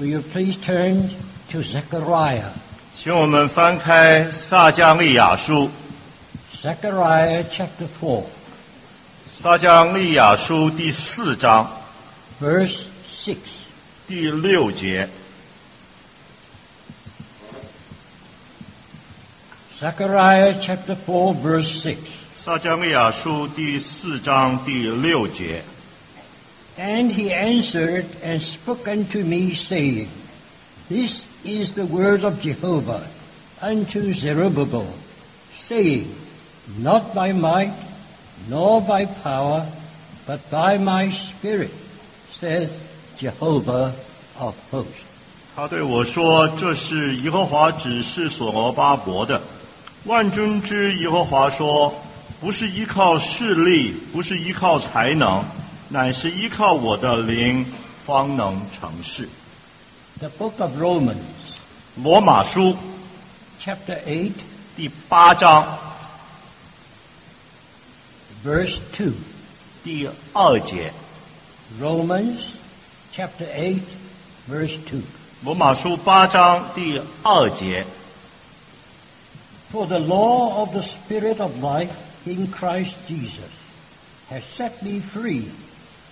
Will you please turn to Zechariah? 请我们翻开撒迦利亚书， Zechariah chapter 4, 撒迦利亚书第四章 verse 6. 第六节。 Zechariah chapter 4, verse 6. 撒迦利亚书第四章第六节。 And he answered and spoke unto me, saying, This is the word of Jehovah unto Zerubbabel, saying, Not by might, nor by power, but by my spirit, says Jehovah of hosts. 他对我说：“这是耶和华指示所罗巴伯的。万军之耶和华说：不是依靠势力，不是依靠才能， 乃是依靠我的灵，方能成事。” The book of Romans, 罗马书 chapter 8, 第八章 verse 2. 第二节。 Romans chapter 8, verse 2. 罗马书八章第二节。 For the law of the Spirit of life in Christ Jesus has set me free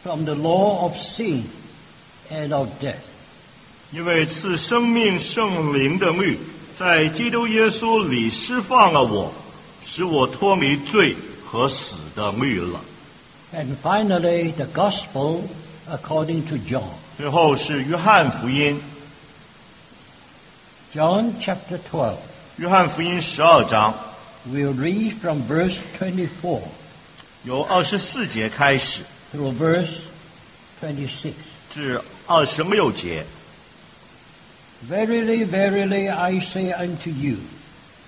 from the law of sin and of death. 因为赐生命圣灵的律，在基督耶稣里释放了我，使我脱离罪和死的律了。 And finally, the gospel according to John. 最后是约翰福音， John chapter 12. 约翰福音十二章 We'll read from verse 24由二十四节开始 through verse 26. 至二十六节。 Verily, verily, I say unto you,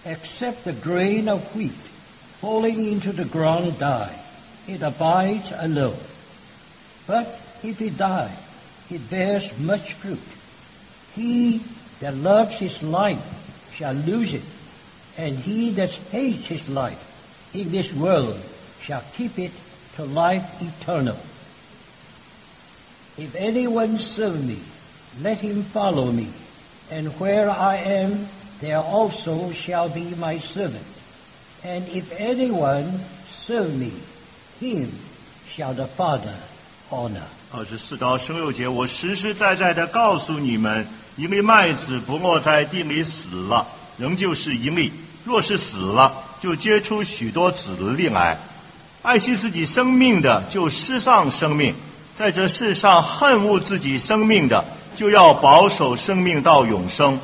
except the grain of wheat falling into the ground die, it abides alone. But if it die, it bears much fruit. He that loves his life shall lose it, and he that hates his life in this world shall keep it to life eternal. If anyone serve me, let him follow me, and where I am, there also shall be my servant. And if anyone serve me, him shall the Father honor. 二十四到十六节，我实实在在的告诉你们，一粒麦子不落在地里死了，仍旧是一粒；若是死了，就结出许多子粒来。爱惜自己生命的，就失丧生命；在这世上恨恶自己生命的，就要保守生命到永生。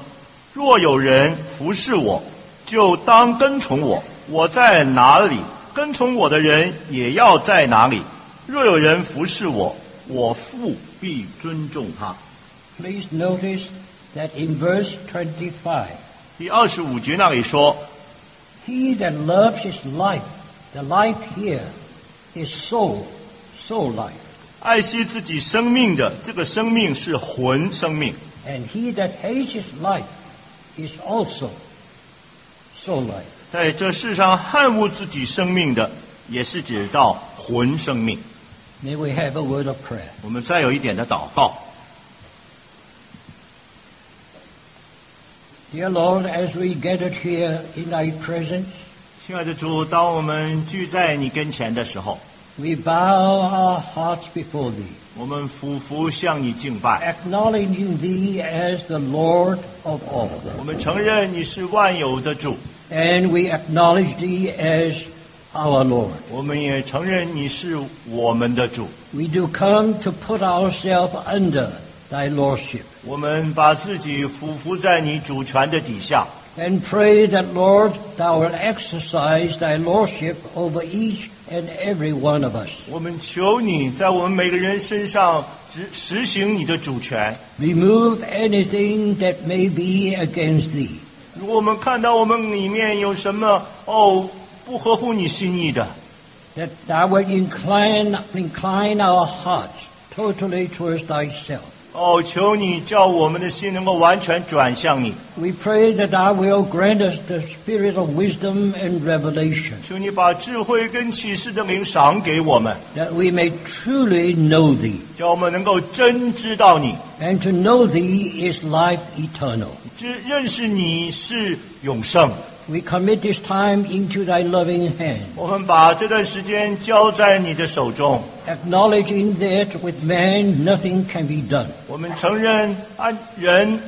若有人服侍我，就当跟从我；我在哪里，跟从我的人也要在哪里。若有人服侍我，我父必尊重他。Please notice that in verse twenty-five，第二十五节那里说，he that loves his life, the life here is soul, soul life. 爱惜自己生命的这个生命是魂生命， And he that hates his life is also soul life. 在这世上恨恶自己生命的，也是指到魂生命。 May we have a word of prayer. 我们再有一点的祷告， Dear Lord, as we gathered here in thy presence, 亲爱的主，当我们聚在你跟前的时候，we bow our hearts before thee, 我们俯伏向你敬拜，acknowledging thee as the Lord of all. 我们承认你是万有的主，And we acknowledge thee as our Lord. 我们也承认你是我们的主。We do come to put ourselves under thy lordship 我们把自己俯伏在你主权的底下，and pray that, Lord, thou wilt exercise thy lordship over each and every one of us. 我们求你在我们每个人身上执实行你的主权。 Remove anything that may be against thee. 如果我们看到我们里面有什么哦不合乎你心意的， that thou wilt incline, incline our hearts totally towards thyself. 哦，求你叫我们的心能够完全转向你，We pray that Thou will grant us the spirit of wisdom and revelation, 求你把智慧跟启示的灵赏给我们，that we may truly know Thee. 叫我们能够真知道你，And to know Thee is life eternal. 知认识你是永生。We commit this time into Thy loving hand, 我们把这段时间交在你的手中， acknowledging that with man nothing can be done. 我们承认按人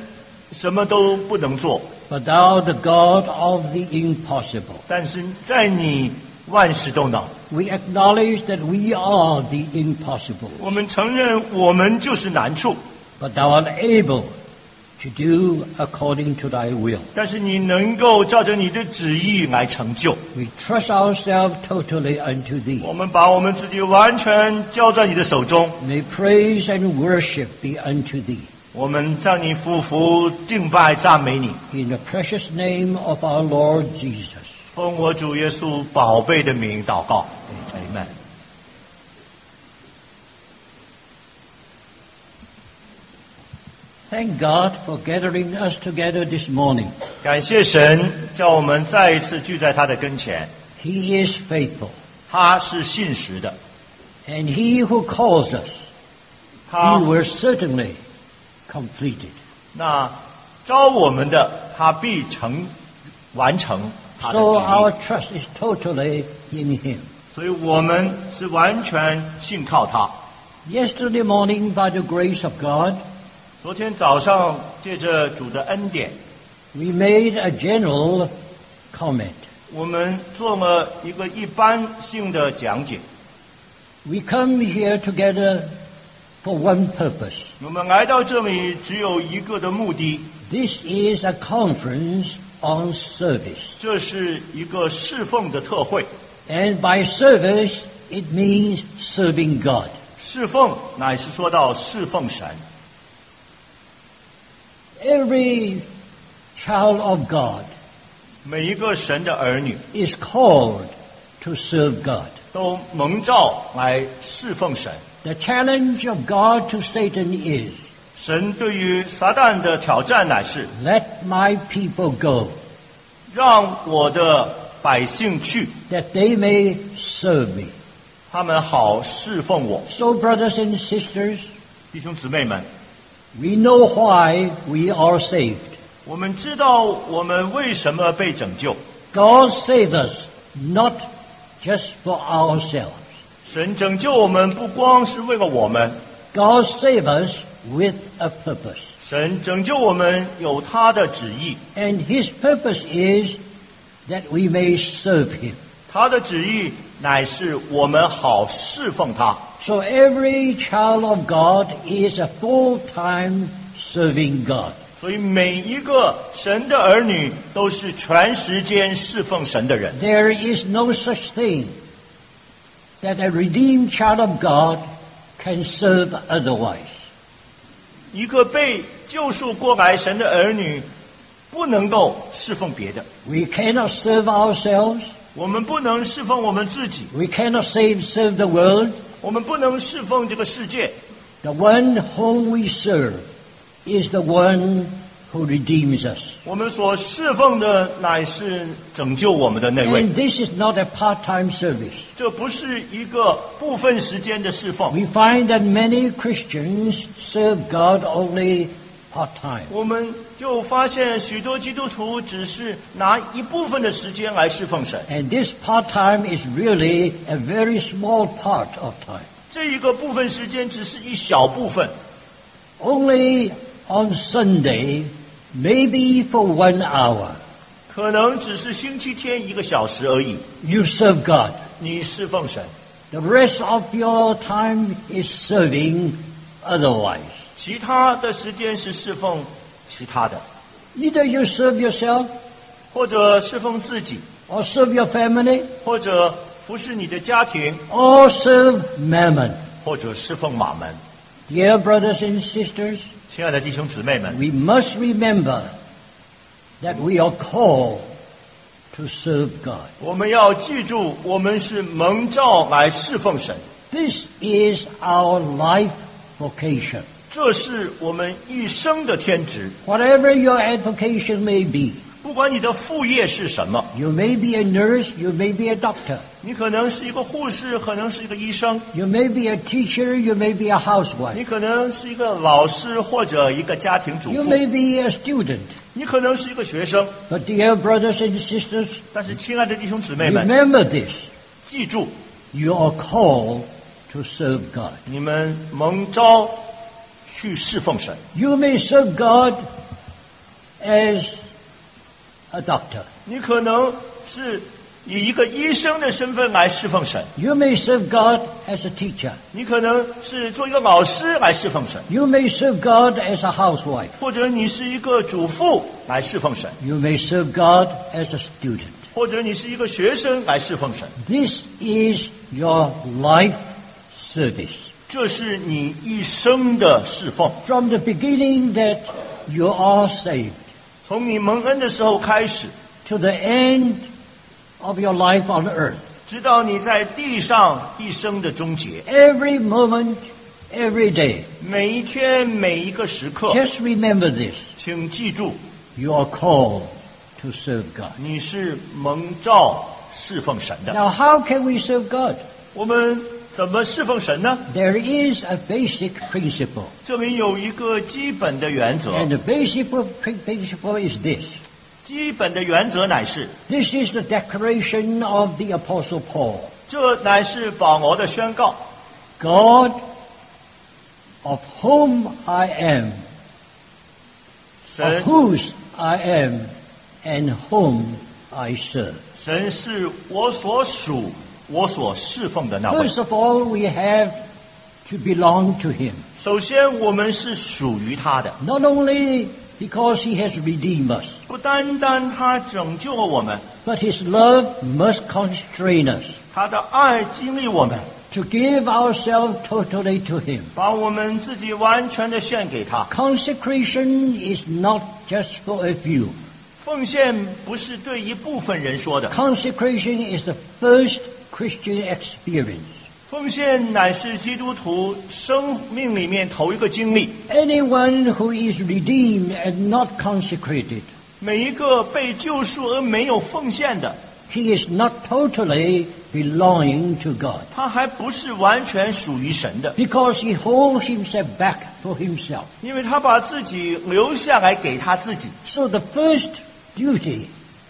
什么都不能做， But Thou, the God of the impossible. 但是在你万事都能。 We acknowledge that we are the impossible. 我们承认我们就是难处， But Thou art able To do according to Thy will. 但是你能够照着你的旨意来成就。We trust ourselves totally unto Thee. 我们把我们自己完全交在你的手中，May praise and worship be unto Thee. 我们向你俯伏敬拜赞美你，In the precious name of our Lord Jesus. 奉我主耶稣宝贝的名祷告，Amen。Thank God for gathering us together this morning. 感谢神，叫我们再一次聚在他的跟前， He is faithful. 他是信实的， And He who calls us, 他 He will certainly complete it. 那招我们的，他必成完成他的 So 旨 our 意， trust is totally in Him. 所以我们是完全信靠他。 Yesterday morning, by the grace of God, 昨天早上借着主的恩典，we made a general comment. 我们做了一个一般性的讲解。We come here together for one purpose. 我们来到这里只有一个的目的，This is a conference on service. 这是一个侍奉的特会。And by service, it means serving God. 侍奉乃是说到侍奉神，Every child of God 每一个神的儿女 is called to serve God. 都蒙召来侍奉神。 The challenge of God to Satan is, 神对于撒旦的挑战乃是 let my people go, 让我的百姓去， that they may serve me. 他们好侍奉我。 So, brothers and sisters, 弟兄姊妹们， we know why we are saved. 我们知道我们为什么被拯救。 God saved us not just for ourselves. 神拯救我们不光是为了我们， God saved us with a purpose. 神拯救我们有他的旨意， And His purpose is that we may serve Him. 他的旨意 乃是我们好侍奉他。 So every child of God is a full-time serving God. 所以每一个神的儿女都是全时间侍奉神的人。 There is no such thing that a redeemed child of God can serve otherwise. 一个被救赎过来神的儿女，不能够侍奉别的。 We cannot serve ourselves. 我们不能侍奉我们自己， We cannot save, serve the world. 我们不能侍奉这个世界。 The one whom we serve is the one who redeems us. 我们所侍奉的乃是拯救我们的那位 And，this is not a part-time service. 这不是一个部分时间的侍奉。 We find that many Christians serve God only part-time. 我们就发现许多基督徒只是拿一部分的时间来侍奉神， And this part-time is really a very small part of time. 这一个部分时间只是一小部分， Only on Sunday, maybe for one hour, 可能只是星期天一个小时而已。 you serve God. 你侍奉神， The rest of your time is serving otherwise. 其他的时间是侍奉其他的， Either you serve yourself 或者侍奉自己， or serve your family 或者服侍你的家庭， or serve mammon. 或者侍奉马门。 Dear brothers and sisters, 亲爱的弟兄姊妹们， we must remember that we are called to serve God. 我们要记住，我们是蒙召来侍奉神， This is our life vocation. 这是我们一生的天职。 Whatever your avocation may be, 不管你的副业是什么， you may be a nurse, you may be a doctor, 你可能是一个护士，可能是一个医生， you may be a teacher, you may be a 你 housewife, 可能是一个老师或者一个家庭主 you 妇， may be a student. 你可能是一个学生。 But dear brothers and sisters, 但是，亲爱的弟兄姊妹们， remember this. 记住， You are called to serve God. 你们蒙召 去侍奉神。 You may serve God as a doctor. 你可能是以一个医生的身份来侍奉神， You may serve God as a teacher. 你可能是做一个老师来侍奉神， You may serve God as a housewife. 或者你是一个主妇来侍奉神， You may serve God as a student. 或者你是一个学生来侍奉神。 This is your life service. 这是你一生的侍奉， From the beginning that you are saved 从你蒙恩的时候开始， to the end of your life on earth. 直到你在地上一生的终结， Every moment, every day. 每一天每一个时刻， Just remember this. 请记住， You are called to serve God. 你是蒙召侍奉神的。 Now, how can we serve God? 我们 怎么侍奉神呢？ There is a basic principle. 这里有一个基本的原则， And the basic principle is this. 基本的原则乃是， This is the declaration of the Apostle Paul. 这乃是保罗的宣告。 God, of whom I am, 神 of whose I am, and whom I serve. 神是我所属、 我所侍奉的那位。 First of all, we have to belong to Him. 首先，我们是属于他的， Not only because He has redeemed us, 不单单他拯救了我们， but His love must constrain us 他的爱激励我们， to give ourselves totally to Him. 把我们自己完全的献给他。 Consecration is not just for a few. 奉献不是对一部分人说的， Consecration is the first Christian experience. 奉献乃是基督徒生命里面头一个经历。 Anyone who is redeemed and not consecrated, 每一个被救赎而没有奉献的， he is not totally belonging to God 他还不是完全属于神的， because he holds himself back for himself. 因为他把自己留下来给他自己。 So the first duty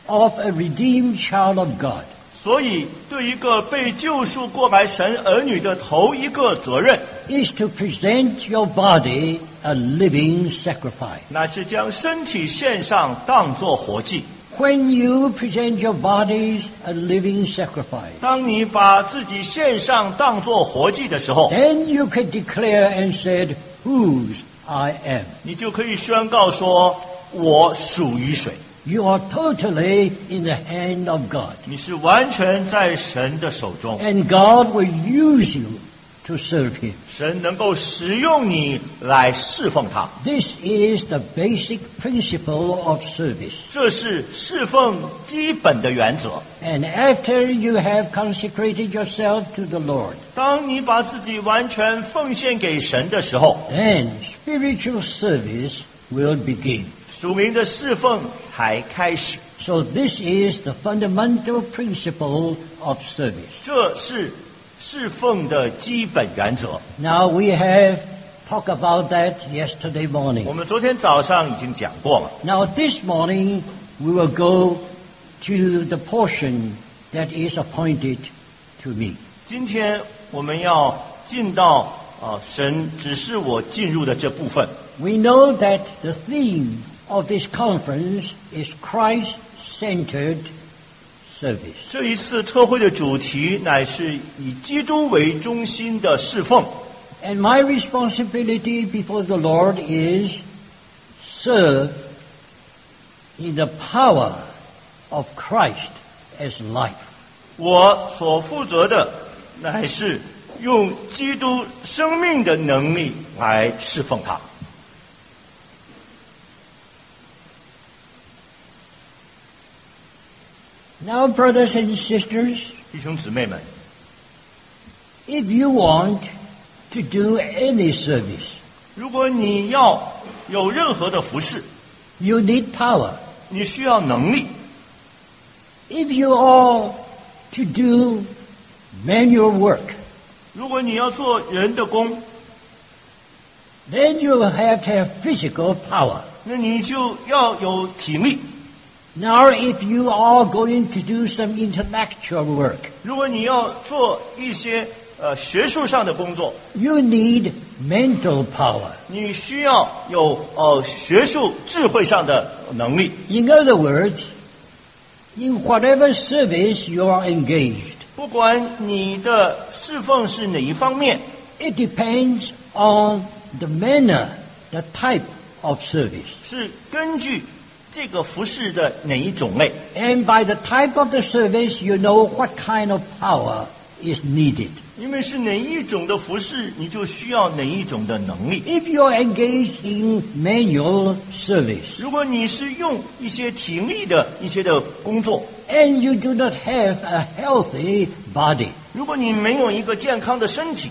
of a redeemed child of God 所以，对一个被救赎过来神儿女的头一个责任，is to present your body a living sacrifice. 那是将身体献上，当作活祭。When you present your bodies a living sacrifice, 当你把自己献上，当作活祭的时候，then you can declare and said, whose I am. 你就可以宣告说：“我属于谁？You are totally in the hand of God. 你是完全在神的手中， And God will use you to serve Him. 神能够使用你来侍奉他。 This is the basic principle of service. 这是侍奉基本的原则。 And after you have consecrated yourself to the Lord, 当你把自己完全奉献给神的时候， then spiritual service will begin. 属灵的侍奉才开始。 So this is the fundamental principle of service. 这是侍奉的基本原则。 Now we have talked about that yesterday 我 morning. 们昨天早上已经讲过了。 Now this morning we will go to the portion that is appointed to me. 今天我们要进到啊、神指示我进入的这部分。 We know that the theme of this conference is Christ-centered service. 这一次特会的主题乃是以基督为中心的侍奉。 And my responsibility before the Lord is serve in the power of Christ as life. 我所负责的乃是用基督生命的能力来侍奉他。 Now, brothers and sisters, 弟兄姊妹们， if you want to do any service, 如果你要有任何的服饰， you need power. 你需要能力。 If you are to do manual work, 如果你要做人的工， then you have to have physical power. 那你就要有体力。 Now, if you are going to do some intellectual work, 如果你要做一些呃学术上的工作， you need mental power. 你需要有呃学术智慧上的能力。 In other words, in whatever service you are engaged, 不管你的侍奉是哪一方面， it depends on the manner, the type of service. 是根据 这个服饰的哪一种类。And by the type of the service, you know what kind of power is needed. 因为是哪一种的服饰，你就需要哪一种的能力。If you are engaged in manual service 如果你是用一些体力的一些的工作，and you do not have a healthy body, 如果你没有一个健康的身体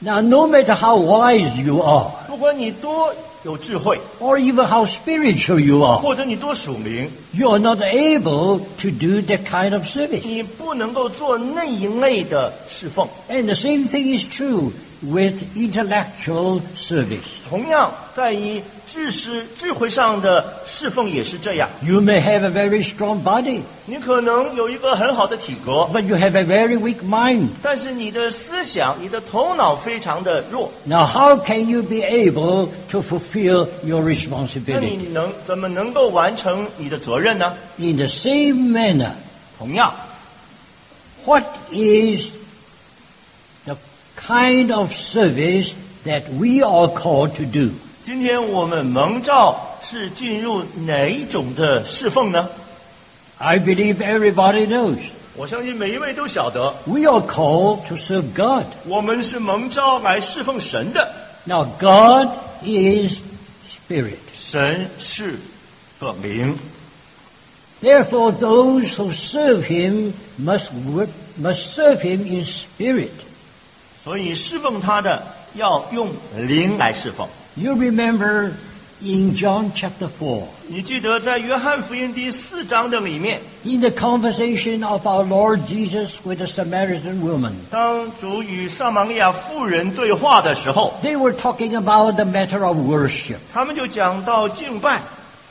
，now no matter how wise you are, 不管你多有智慧， or even how spiritual you are, 或者你多属灵， you are not able to do that kind of service. 你不能够做那一类的侍奉。 And the same thing is true with intellectual service. 同样，在于知识智慧上的侍奉也是这样。 You may have a very strong body, 你可能有一个很好的体格， but you have a very weak mind. 但是你的思想、你的头脑非常的弱。 Now, how can you be able to fulfill your 那 responsibility? 你能怎么能够完成你的责任呢？ In the same manner, 同样， what is the kind of service that we are called to do? 今天我们蒙召是进入哪一种的侍奉呢？ I believe everybody knows. 我相信每一位都晓得， We are called to serve God. 我们是蒙召来侍奉神的。 Now, God is spirit. 神是个灵， Therefore, those who serve Him must work, must serve Him in spirit. 所以侍奉他的要用灵来侍奉。 You remember in John chapter 4, 你记得在约翰福音第四章的里面， in the conversation of our Lord Jesus with the Samaritan woman, 当主与撒玛利亚妇人对话的时候， they were talking about the matter of worship. 他们就讲到敬拜。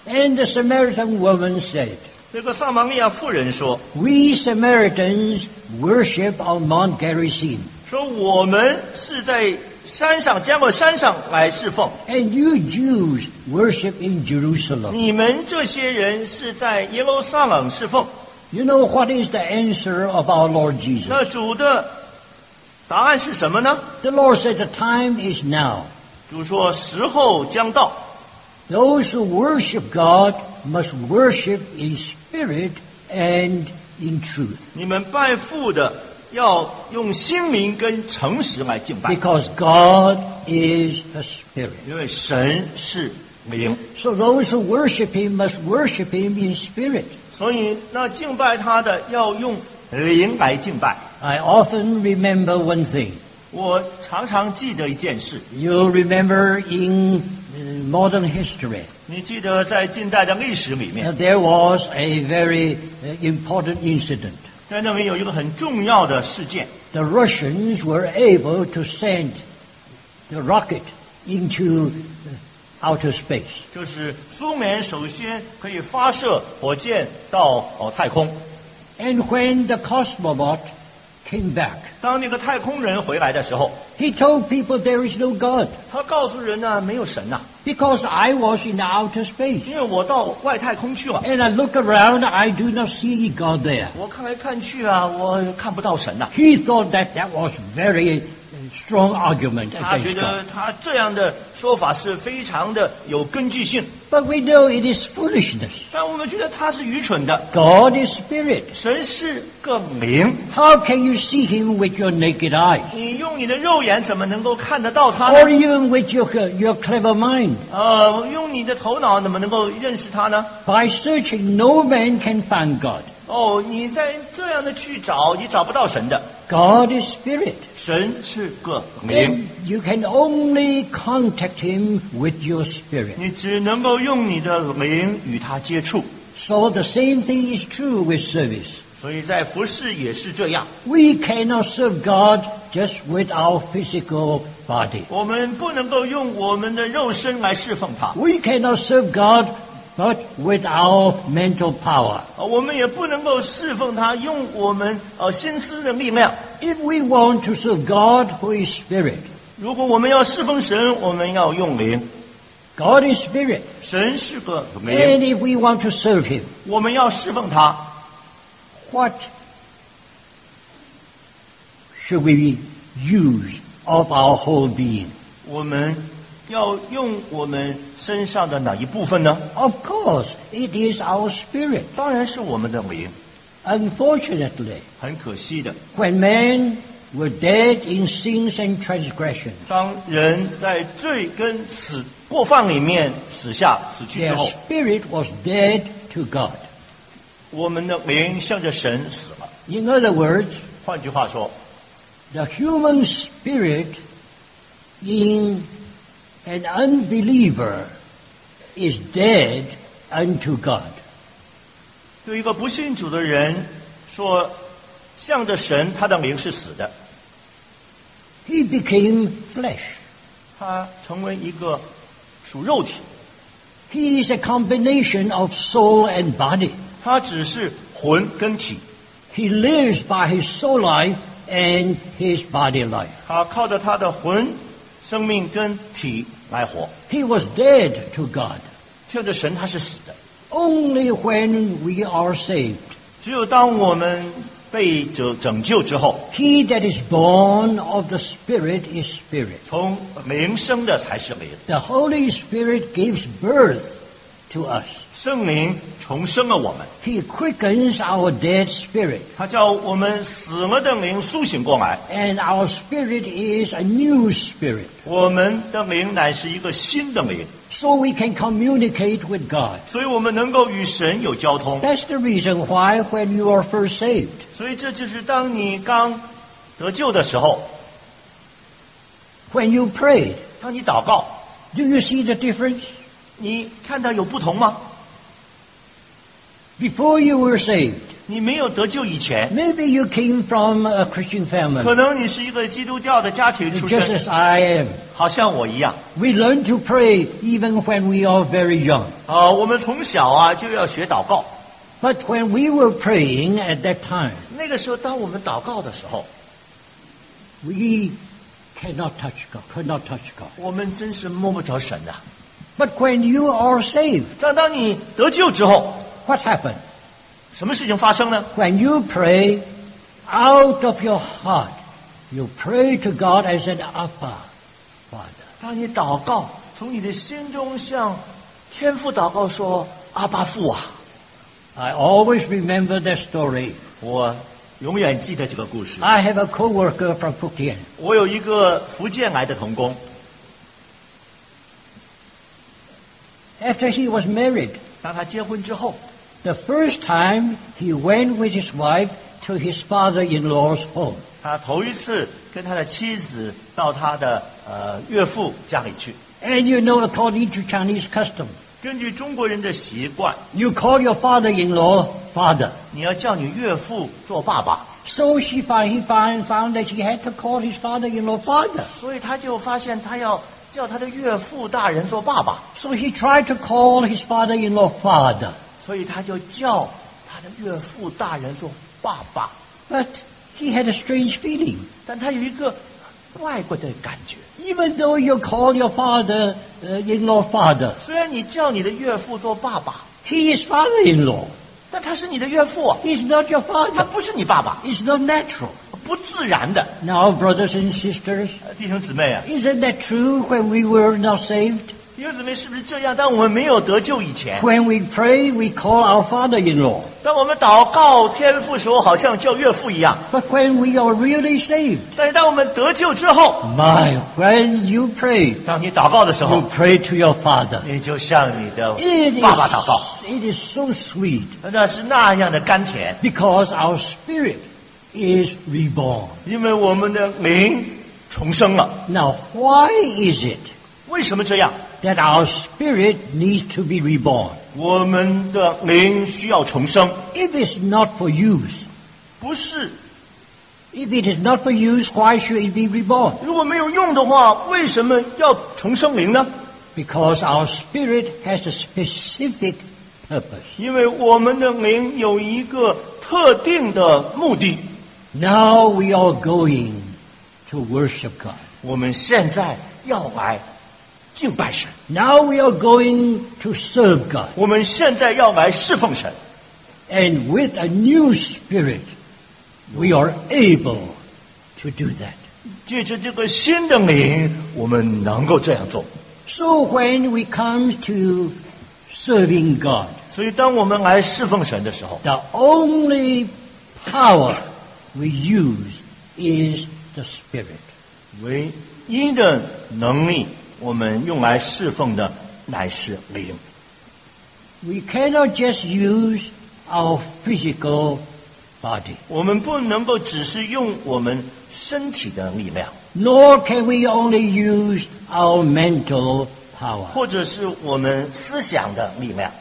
And the Samaritan woman said, 这个撒玛利亚妇人说 We Samaritans worship on Mount Gerizim, 说我们是在山上加过山上来侍奉， and you Jews worship in Jerusalem. 你们这些人是在耶路撒冷侍奉。 You know what is the answer of our Lord Jesus? 那主的答案是什么呢？ The Lord said, The time is now. 主说时候将到， Those who worship God must worship in spirit and in truth. 你们拜父的 要用心灵跟诚实来敬拜，Because God is a spirit. 因为神是灵，So those who worship Him must worship Him in spirit. 所以那敬拜他的要用灵来敬拜。I often remember one thing. 我常常记得一件事，You remember in uh, modern history, 你记得在近代的历史里 uh, 面，there was a very uh, important incident. 在那边有一个很重要的事件，The Russians were able to send the rocket into uh, outer space. 就是苏联首先可以发射火箭到哦太空。And when the cosmonaut came back, 当那个太空人回来的时候， he told people there is no God 他告诉人呢，没有神呐、 because I was in outer space. 因为我到外太空去了， And I look around, I do not see God there. 我看来看去啊，我看不到神呐、 He thought that that was very uh, strong argument 他觉 against 得 God. 他这样的说法是非常的有根据性， But we know it is foolishness. 但我们觉得他是愚蠢的。 God is spirit. 神是个灵， How can you see him with your naked eyes? 你用你的肉眼怎么能够看得到他 Or 呢？ even with your, your clever mind? 呃，用你的头脑怎么能够认识他呢？ By searching, no man can find God. 哦，你在这样的去找，你找不到神的。God is spirit. 神是个灵 you can only contact him with your spirit. 你只能够用你的灵与他接触。So the same thing is true with service. 所以在服饰也是这样，We cannot serve God just with our physical body. 我们不能够用我们的肉身来侍奉他，We cannot serve God but with our mental power. 呃我们也不能够侍奉他，用我们呃心思的力量。 If we want to serve God who is spirit, 如果我们要侍奉神，我们要用灵。 God is spirit. 神是个 And 灵， if we want to serve him, 我们要侍奉他。 what should we use of our whole being? 我们 要用我们身上的哪一部分呢？Of course, it is our spirit. 当然是我们的灵。Unfortunately, 很可惜的，when men were dead in sins and transgressions, 当人在罪跟死过犯里面死下死去之 their 后，spirit was dead to God. 我们的灵向着神死了。In other words, 换句话说，the human spirit in an unbeliever is dead unto God. 对一个不信主的人说，向着神，他的灵是死的， He became flesh. 他成为一个属肉体， He is a combination of soul and body. 他只是魂跟体， He lives by his soul life and his body life. 他靠着他的魂生命跟体 来活。 He was dead to God. 向着神，他是死的。 Only when we are saved, 只有当我们被拯拯救之后， he that is born of the Spirit is Spirit. 从灵生的才是灵， The Holy Spirit gives birth to us. 圣灵重生了我们， He quickens our dead spirit. 他叫我们死了的灵苏醒过来。 And our spirit is a new spirit. 我们的灵乃是一个新的灵， So we can communicate with God. 所以我们能够与神有交通。 That's the reason why when you are first saved, 所以这就是当你刚得救的时候， when you pray, 当你祷告， do you see the difference? 你看到有不同吗？ Before you were saved, 你没有得救以前， maybe you came from a Christian 可 family, 能你是一个基督教的家庭出 just 身， as I am. 好像我一样。 We learn to pray even when we are very young. 啊，我们从小啊就要学祷告。 But when we were praying at that time, 那个时候，当我们祷告的时候， we cannot touch God, could not touch God. 我们真是摸不着神呐、 But when you are saved, 但当你得救之后，what happened? 什么事情发生呢？When you pray out of your heart, you pray to God as an Abba Father. 当你祷告，从你的心中向天父祷告说：“阿巴父啊，I always remember that story. 我永远记得这个故事。I have a co-worker from Phuket. 我有一个福建来的童工，After he was married, 当他结婚之后， the first time he went with his wife to his father-in-law's home. 他头一次跟他的妻子到他的呃岳父家里去。 And you know, according to Chinese custom, 根据中国人的习惯， you call your father-in-law father. 你要叫你岳父做爸爸， So she find, he find, found that he had to call his father-in-law father. 所以他就发现他要 叫他的岳父大人做爸爸， So he tried to call his father-in-law father. 所以他就叫他的岳父大人做爸爸。 But he had a strange feeling. 但他有一个怪怪的感觉， Even though you call your father-in-law father, 虽然你叫你的岳父做爸爸， he is father-in-law. 但他是你的岳父啊， He's not your 他 father. 不是你爸爸， It's not natural. 不自然的。 Now, brothers and sisters, 呃弟兄姊妹啊， isn't that true when we were not saved? 弟兄姊妹是不是这样？当我们没有得救以前， when we pray, we call our father-in-law. 当我们祷告天父时候，好像叫岳父一样。 But when we are really saved, 但是当我们得救之后， my, when you pray, 当你祷告的时 you 候， pray to your father. 你就向你的 It 爸爸祷告， is, it is so sweet 那是那样的甘甜， because our spirit is reborn. 因为我们的灵重生了。 Now, why is it 为什么这样？ that our spirit needs to be reborn? 我们的灵需要重生， If it's not for use, 不是 if it is not for use, why should it be reborn? 如果没有用的话，为什么要重生灵呢？ Because our spirit has a specific purpose. 因为我们的灵有一个特定的目的。 Now we are going to worship God. 我们现在要来敬拜神， Now we are going to serve God. 我们现在要来侍奉神。 And with a new spirit, we are able to do that. 借着这个新的灵，我们能够这样做。 So when we come to serving God, 所以，当我们来侍奉神的时候， the only power we use is the Spirit. 唯一的能力，我们用来侍奉的乃是灵。 We cannot just use our physical body, 我们不能够只是用我们身体的力量， nor can we only use our mental power. 或者是我们思想的力量，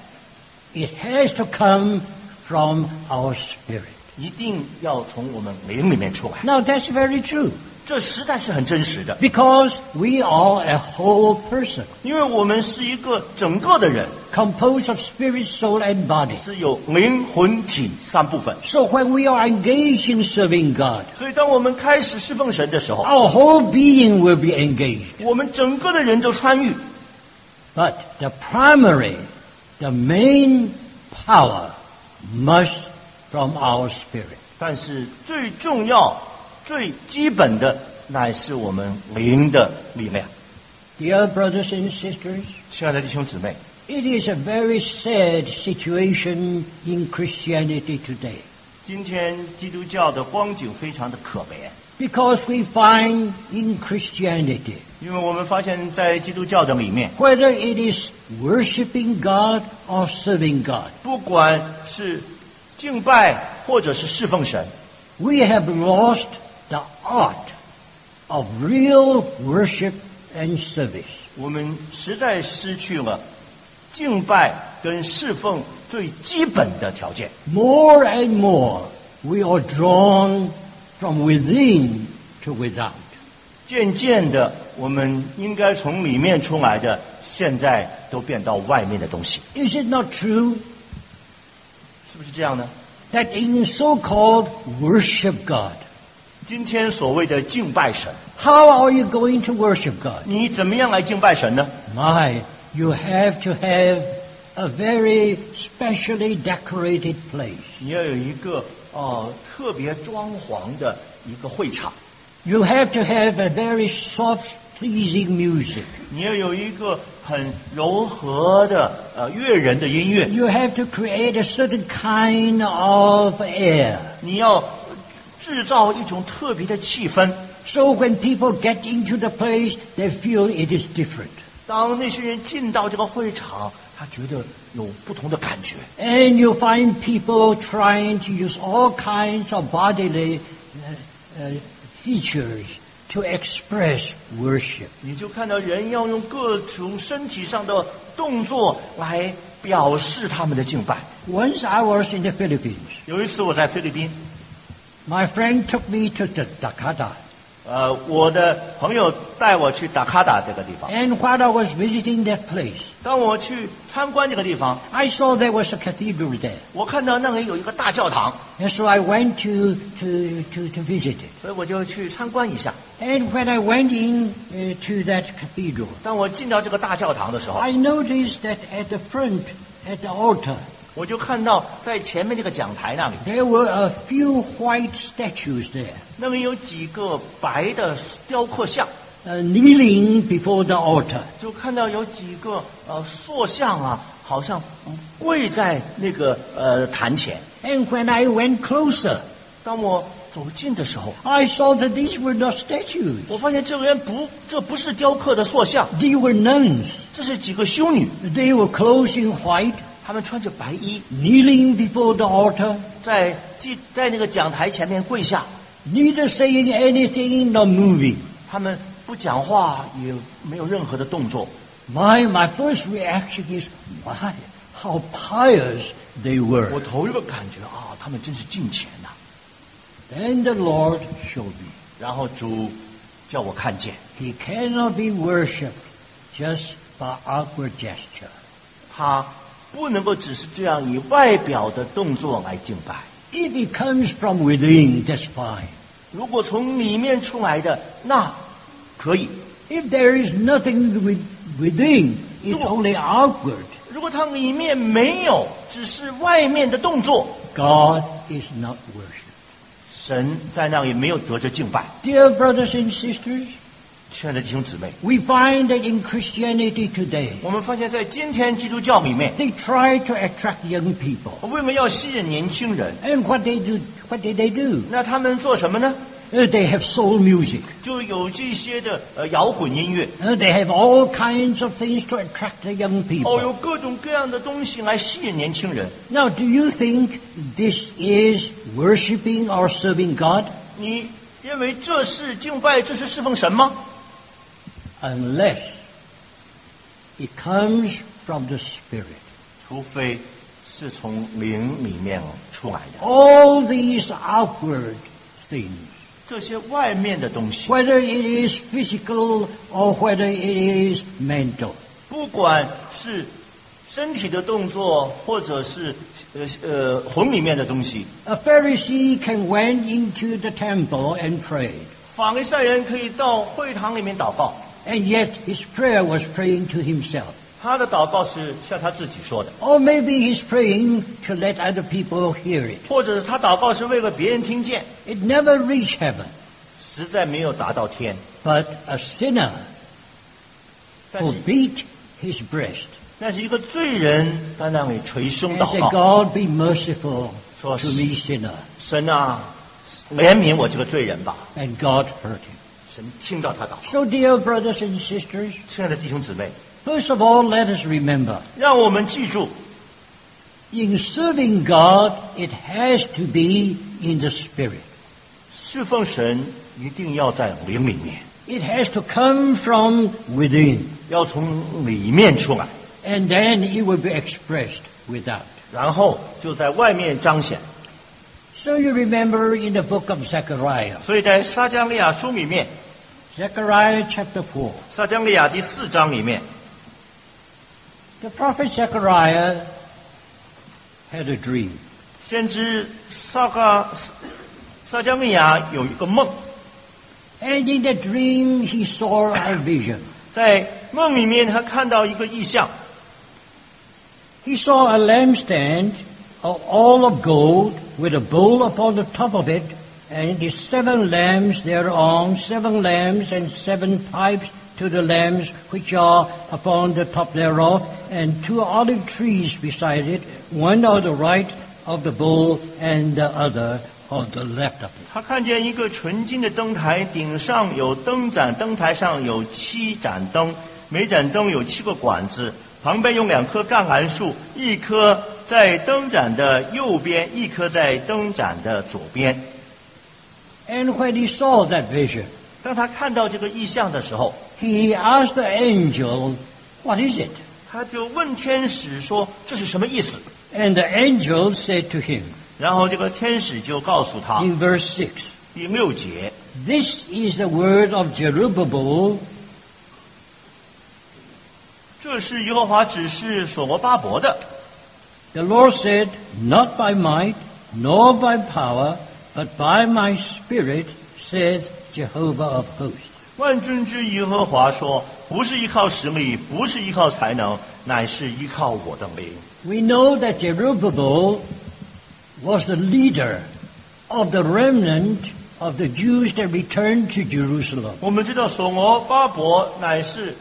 It has to come from our spirit. 一定要从我们灵里面出来。 Now that's very true 这实在是很真实的， because we are a whole person 因为我们是一个整个的人， composed of spirit, soul, and body. 是有灵魂体三部分。 So when we are engaged in serving God, 所以，当我们开始侍奉神的时候， our whole being will be engaged. 我们整个的人都参与。 But the primary, the main power must from our spirit. 但是最重要、最基本的，乃是我们灵的力量。 Dear brothers and sisters, 亲爱的弟兄姊妹， it is a very sad situation in Christianity today 今天基督教的光景非常的可怜， because we find in Christianity, 因为我们发现，在基督教的里面， whether it is worshiping God or serving God, 不管是 敬拜或者是侍奉神， we have lost the art of real worship and service. 我们实在失去了敬拜跟侍奉最基本的条件。 More and more, we are drawn from within to without. 渐渐的，我们应该从里面出来的，现在都变到外面的东西， Is it not true 是不是这样呢？ that in so-called worship God, 今天所谓的敬拜神， how are you going to worship God? 你怎么样来敬拜神呢？ My, you have to have a very specially decorated place. 你要有一个哦、特别装潢的一个会场， You have to have a very soft, pleasing music. 你要有一个很柔和的呃悦人的音乐， You have to create a certain kind of air. 你要制造一种特别的气氛。 So when people get into the place, they feel it is different. 当那些人进到这个会场，他觉得有不同的感觉。 And you find people trying to use all kinds of bodily uh, uh, features to express worship. 你就看到人要用各种身体上的动作来表示他们的敬拜。Once I was in the Philippines. 有一次我在菲律宾，My friend took me to the Dakota. 呃，我的朋友带我去达卡达这个地方。 And while I was visiting that place, 当我去参观这个地方， I saw there was a cathedral there. 我看到那里有一个大教堂， And so I went to, to, to, to visit it. 所以我就去参观一下。 And when I went in uh, to that cathedral, 当我进到这个大教堂的时候， I noticed that at the front, at the altar, 我就看到在前面这个讲台那里，there were a few white statues there. 那里有几个白的雕刻像，uh, kneeling before the altar. 就看到有几个呃塑像啊，好像嗯跪在那个呃坛前。And when I went closer, 当我走近的时候，I saw that these were not statues. 我发现这个人不，这不是雕刻的塑像，They were nuns. 这是几个修女，They were clothed in white, 她们穿着白衣， kneeling before the altar, 在祭在那个讲台前面跪下， neither saying anything nor moving. 她们不讲话，也没有任何的动作。 My, my first reaction is, my, how pious they 我 were. 头一个感觉啊，他们真是敬虔呐、 Then the Lord showed me. 然后主叫我看见， He cannot be worshipped just by outward gesture. 他 不能够只是这样以外表的动作来敬拜。If it comes from within, that's fine. 如果从里面出来的，那可以；If there is nothing with, within, it's only outward. 如果它里面没有，只是外面的动作，God is not worshipped. 神在那里没有得着敬拜。Dear brothers and sisters, 亲爱的弟兄姊妹， we find that in Christianity today, 我们发现，在今天基督教里面， they try to attract young people. 为了要吸引年轻人， And what they do, what did they do? 那他们做什么呢？ Uh, they have soul music. 就有这些的呃摇滚音乐， Uh, they have all kinds of things to attract the young 哦，有 people. 各种各样的东西来吸引年轻人。 Now, do you think this is worshiping or serving God? 你认为这是敬拜，这是侍奉神吗？ Unless it comes from the Spirit. 除非是从灵里面出来的。 All these outward things, 这些外面的东西， whether it is physical or whether it is mental, 不管是身体的动作，或者是呃呃魂里面的东西， a Pharisee can went into the temple and pray, 法利赛人可以到会堂里面祷告， and yet his prayer was praying to himself. 他的祷告是向他自己说的， Or maybe he's praying to let other people hear it. 或者是他祷告是为了别人听见， It never reached heaven. 实在没有达到天。 But a sinner 但 who 是 beat his breast 但是一个罪人在那里捶胸 and 祷 said, 告， God be merciful So- to me sinner. 神啊，怜悯我这个罪人吧。 And God heard him. 神听到他祷告。 So dear brothers and sisters, 亲爱的弟兄姊妹， first of all let us remember, 让我们记住， in serving God, it has to be in the Spirit. 侍奉神一定要在灵里面， It has to come from within. 要从里面出来， And then it will be expressed without. 然后就在外面彰显。 So you remember in the book of Zechariah, 所以在撒迦利亚书里面， Zechariah chapter 4, 撒迦利亚第四章里面， the prophet Zechariah had a dream. 先知撒迦撒迦利亚有一个梦， And in the dream he saw a vision. 在梦里面他看到一个异象， He saw a lampstand of all of gold with a bowl upon the top of it, and the seven lamps thereon, seven lamps and seven pipes to the lamps which are upon the top thereof, and two olive trees beside it, one on the right of the bowl and the other on the left of it. 他看见一个纯金的灯台，顶上有灯盏，灯台上有七盏灯，每盏灯有七个管子，旁边有两棵橄榄树，一棵在灯盏的右边，一棵在灯盏的左边。 And when he saw that vision，当他看到这个异象的时候，He asked the angel, "What is it?" 他就问天使说：“这是什么意思？”And the angel said to him, 然后这个天使就告诉他，in verse six 第六节，This is the word of Zerubbabel。这是耶和华指示所罗巴伯的。The Lord said, "Not by might, nor by power." But by my spirit, says Jehovah of hosts. 万军之耶和华说：“不是依靠实力，不是依靠才能，乃是依靠我的灵。We know that Zerubbabel was the leader of the remnant of the Jews that returned to Jerusalem. 我们知道所罗巴伯乃是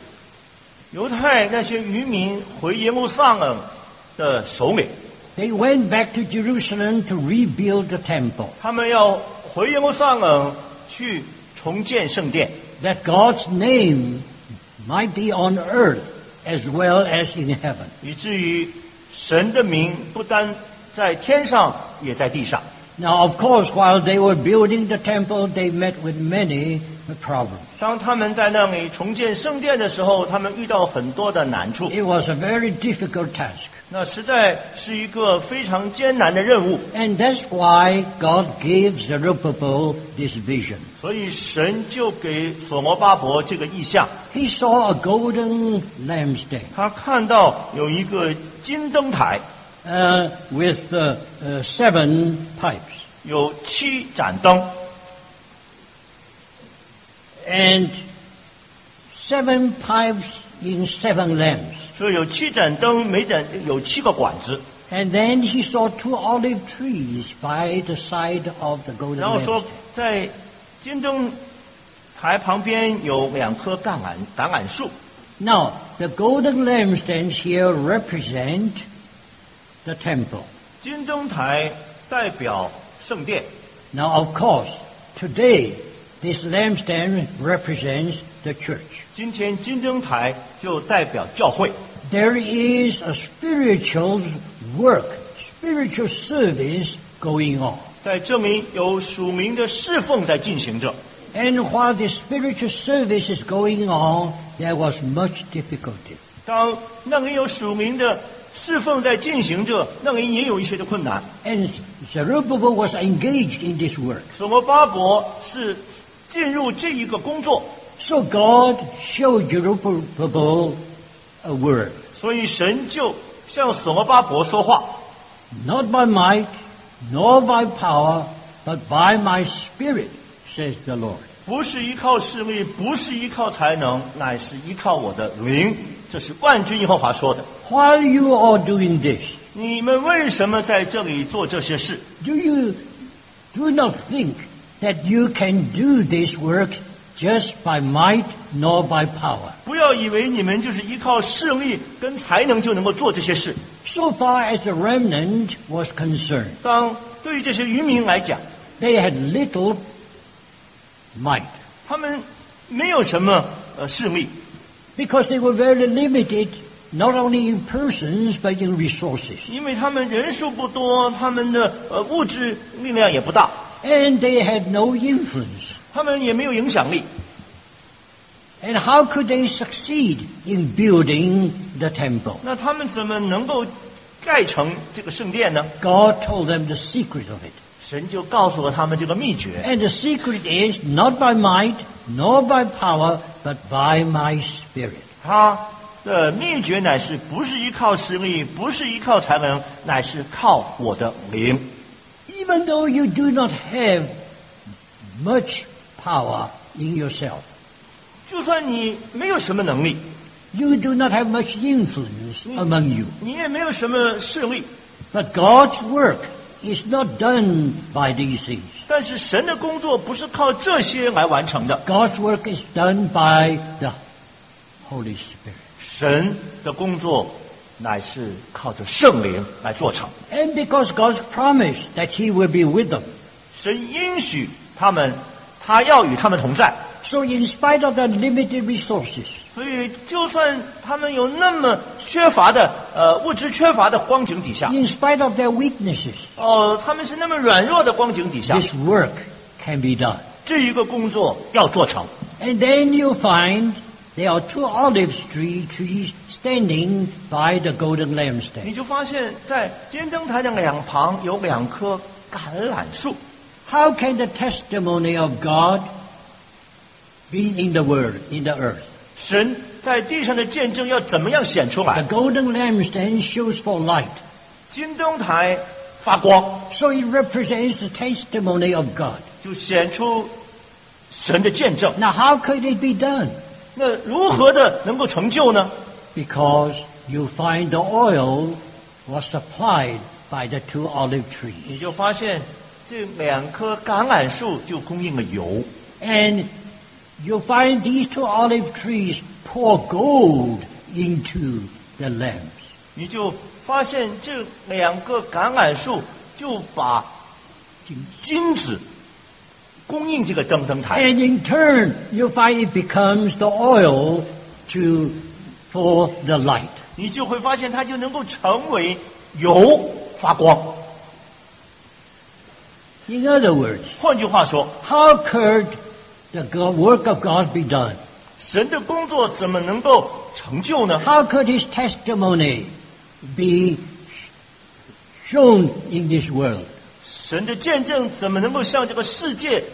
犹太那些渔民回耶路撒冷的首领，They went back to Jerusalem to rebuild the temple, 他们要回耶路撒冷去重建圣殿， that God's name might be on earth as well as in heaven. 以至于神的名不单在天上，也在地上。 Now, of course, while they were building the temple, they met with many 当他们在那里重建圣殿的时候，他们遇到很多的难处，It was a very difficult task. 那实在是一个非常艰难的任务。And that's why God gave Zerubbabel this vision. 所以神就给所罗巴伯这个意象，He saw a golden lampstand 他看到有一个金灯台，uh, with uh, uh, seven pipes. 有七盏灯，And seven pipes in seven lamps. 所以有七盏灯，每盏有七个管子。 And then he saw two olive trees by the side of the golden 然后说 lampstand.，在金灯台旁边有两棵橄榄橄榄树。 Now, the golden lampstands here represent the temple. 金灯台代表圣殿， Now, of course, today this lampstand represents the church. 今天金灯台就代表教会。 There is a spiritual work, spiritual service going on. 在这里有属灵的侍奉在进行着。 And while the spiritual service is going on, there was much difficulty. 当那里有属灵的侍奉在进行着，那里也有一些的困难。 And Zerubbabel was engaged in this work. 所罗巴伯是 进入这一个工作， So God showed Zerubbabel a word. 所以神就向所罗巴伯说话， Not by might, nor by power, but by my spirit, says the Lord. 不是依靠势力，不是依靠才能，乃是依靠我的灵。这是冠军耶和华说的。 While you are doing this, 你们为什么在这里做这些事？ do you do not think that you can do this work just by might nor by power? 不要以为你们就是依靠势力跟才能就能够做这些事。 So far as the remnant was concerned, 当对于这些渔民来讲， they had little might 他们没有什么呃势力， because they were very limited, not only in persons but in resources. 因为他们人数不多，他们的呃物质力量也不大， And they had no influence. 他们也没有影响力。 And how could they succeed in building the temple? 那他们怎么能够盖成这个圣殿呢？ God told them the secret of it. 神就告诉了他们这个秘诀。 And the secret is not by might, nor by power, but by my spirit. 他的秘诀乃是不是依靠实力，不是依靠才能，乃是靠我的灵。 Even though you do not have much power in yourself, 就算你没有什么能力， you do not have much influence among you. 你也没有什么势力， But God's work is not done by these things. 但是神的工作不是靠这些来完成的， God's work is done by the Holy Spirit. 神的工作 乃是靠着圣灵来做成。 And because God's promised that He will be with them. 神应许他们，他要与他们同在。 So in spite of the limited resources, 所以，就算他们有那么缺乏的呃物质缺乏的光景底下， in spite of their weaknesses, 哦，他们是那么软弱的光景底下， this work can be done. 这一个工作要做成。 And then you find there are two olive tree trees standing by the golden 你 lampstand. 就发现，在金灯台的两旁有两棵橄榄树。 How can the testimony of God be in the world, in the earth? 神在地上的见证要怎么样显出 The 来？ golden lampstand shows for light. 金灯台发光， So it represents the testimony of God. 就显出神的见证。 Now how could it be done? 那如何的能够成就呢？ Because you find the oil was supplied by the two olive trees. 你就发现 这两棵橄榄树就供应了油。 And you find these two olive trees pour gold into the lamps. 你就发现这两个橄榄树就把金子供应这个灯灯台， And in turn, you find it becomes the oil to, for the light. 你就会发现它就能够成为油发光。 In other words, 换句话说， how could the go- work of God be done? 神的工作怎么能够成就呢？ How could his testimony be shown in this world? 神的见证怎么能够向这个世界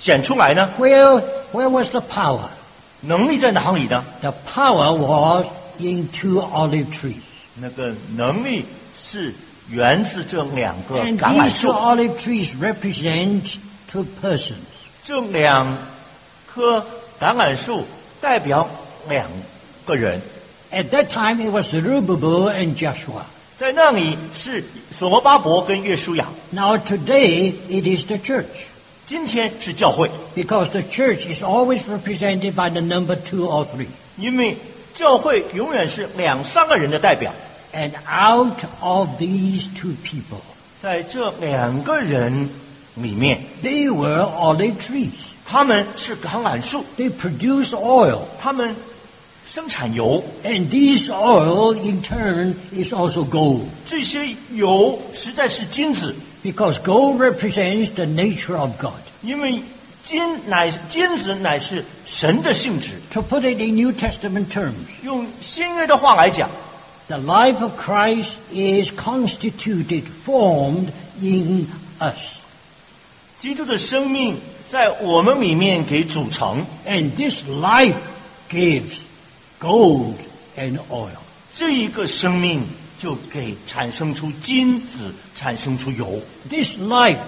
显出来呢？ Where, where was the power? 能力在哪里呢？ The power was in two olive trees. 那个能力是源自这两个 And 橄榄 these two 树， olive trees represent two persons. 这两棵橄榄树代表两个人。 At that time, it was Zerubbabel and Joshua. 在那里是所罗巴伯跟约书亚， Now today, it is the church. 今天是教会， Because the church is always represented by the number two or three. 因为教会永远是两三个人的代表， And out of these two people, 在这两个人里面， they were olive trees. 他们是橄榄树， They produce oil. 他们生产油， And this oil, in turn, is also gold. 这些油实在是金子， Because gold represents the nature of God. 因为金乃金子乃是神的性质。 To put it in New Testament terms, 用新约的话来讲， the life of Christ is constituted, formed in us. 基督的生命在我们里面给组成， And this life gives gold and oil. 这一个生命 就给产生出金子，产生出油。 This life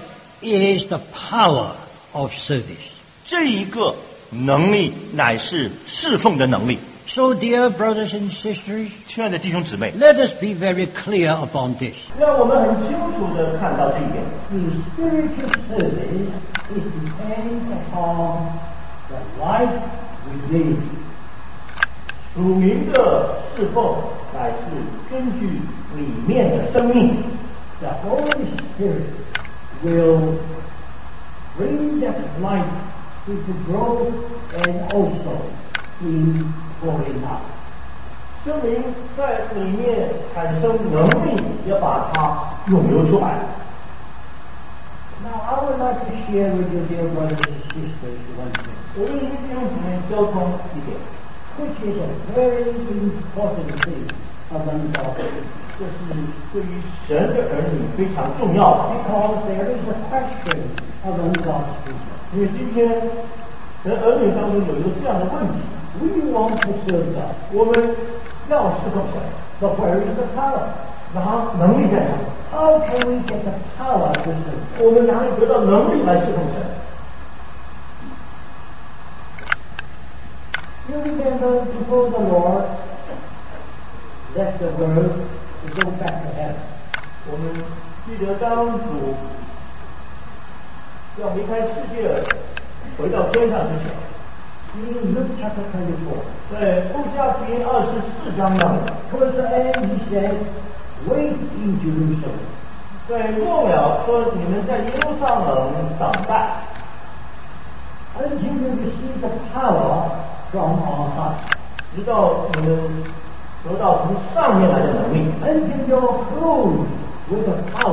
is the power of service. 这一个能力乃是侍奉的能力。 So, dear brothers and sisters, 亲爱的弟兄姊妹， let us be very clear upon this. 让我们很清楚的看到这一点。 The spiritual service it depends upon the life within. 属灵的侍奉乃是根据里面的生命，The Holy Spirit will bring that life into growth and also in pouring out. 圣灵在里面产生能力，要把它涌流出来。Now, I would like to share with you, dear brothers and sisters, one thing, 我跟弟兄姊妹交通一点，which is a very important thing among people. 这是对于神的儿女非常重要的。Because there is a question among God's people. 因为今天神儿女当中有一个这样的问题：We want to serve God, 我们要侍奉神，but where is the power? 然后能力在哪？How can we get the power to serve? 我们哪里得到能力来侍奉神？You remember before the Lord left the world to go back to heaven. 我们记得当主要离开世界，回到天上之前，In Luke chapter 24, 在路加福音二十四章那里，towards the end he said, Wait in Jerusalem 在末了说你们在耶路撒冷等待，until you receive the power 让我们好好看直到你们得到从上面来的能力 enter your room with 好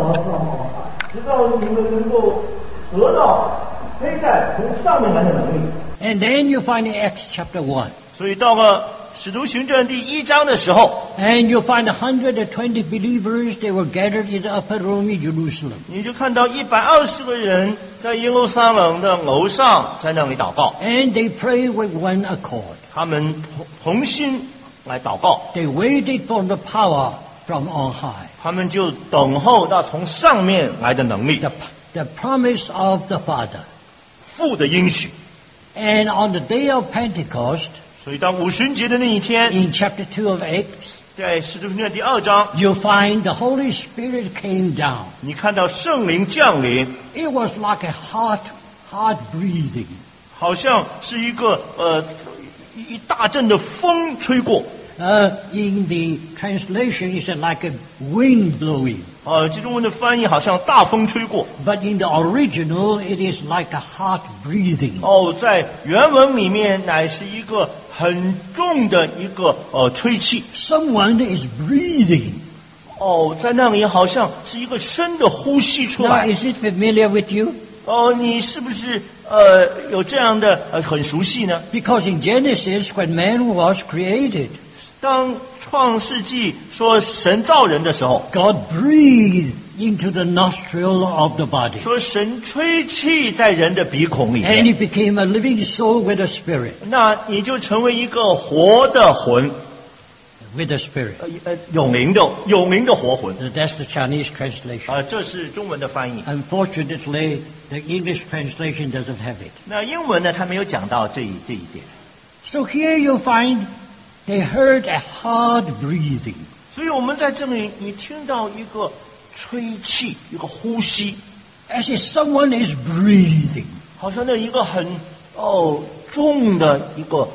直到你们能够得到飞在从上面来的能力 And then you find in Acts chapter 1, 所以到了使徒行传第一章的时候， and you find 120 believers, they were gathered in the upper room in Jerusalem. 你就看到一百二十个人在耶路撒冷的楼上在那里祷告， And they prayed with one accord. 他们同同心来祷告， They waited for the power from on high. 他们就等候到从上面来的能力， The, the promise of the Father. 父的应许。 And on the day of Pentecost, 所以当五旬节的那一天， in chapter 2 of Acts, 在使徒行传第二章， you find the Holy Spirit came down. 你看到圣灵降临， It was like a hard, hard breathing. 好像是一个呃一一大阵的风吹过。 Uh, in the translation, it's like a wind blowing. 呃，这中文的翻译好像大风吹过。 But in the original, it is like a hard breathing. 哦，在原文里面乃是一个很重的一个呃吹气。 Someone is breathing. 哦，在那里好像是一个深的呼吸出 Now, 来。 is it familiar with you? 哦，你是不是呃有这样的呃很熟悉呢？ Because in Genesis, when man was created, 当创世纪说神造人的时候， God breathed into the nostril of the body. 说神吹气在人的鼻孔里 And 面， it became a living soul with a spirit. 那你就成为一个活的魂， With a spirit. 呃呃有灵的有灵的活魂。 That's the Chinese translation. 啊、这是中文的翻译。 Unfortunately, the English translation doesn't have it. 那英文呢，他没有讲到这一这一点。 So here you find they heard a hard breathing. 所以我们在这里，你听到一个吹气，一个呼吸， As if someone is breathing. 好像那一个很哦重的一个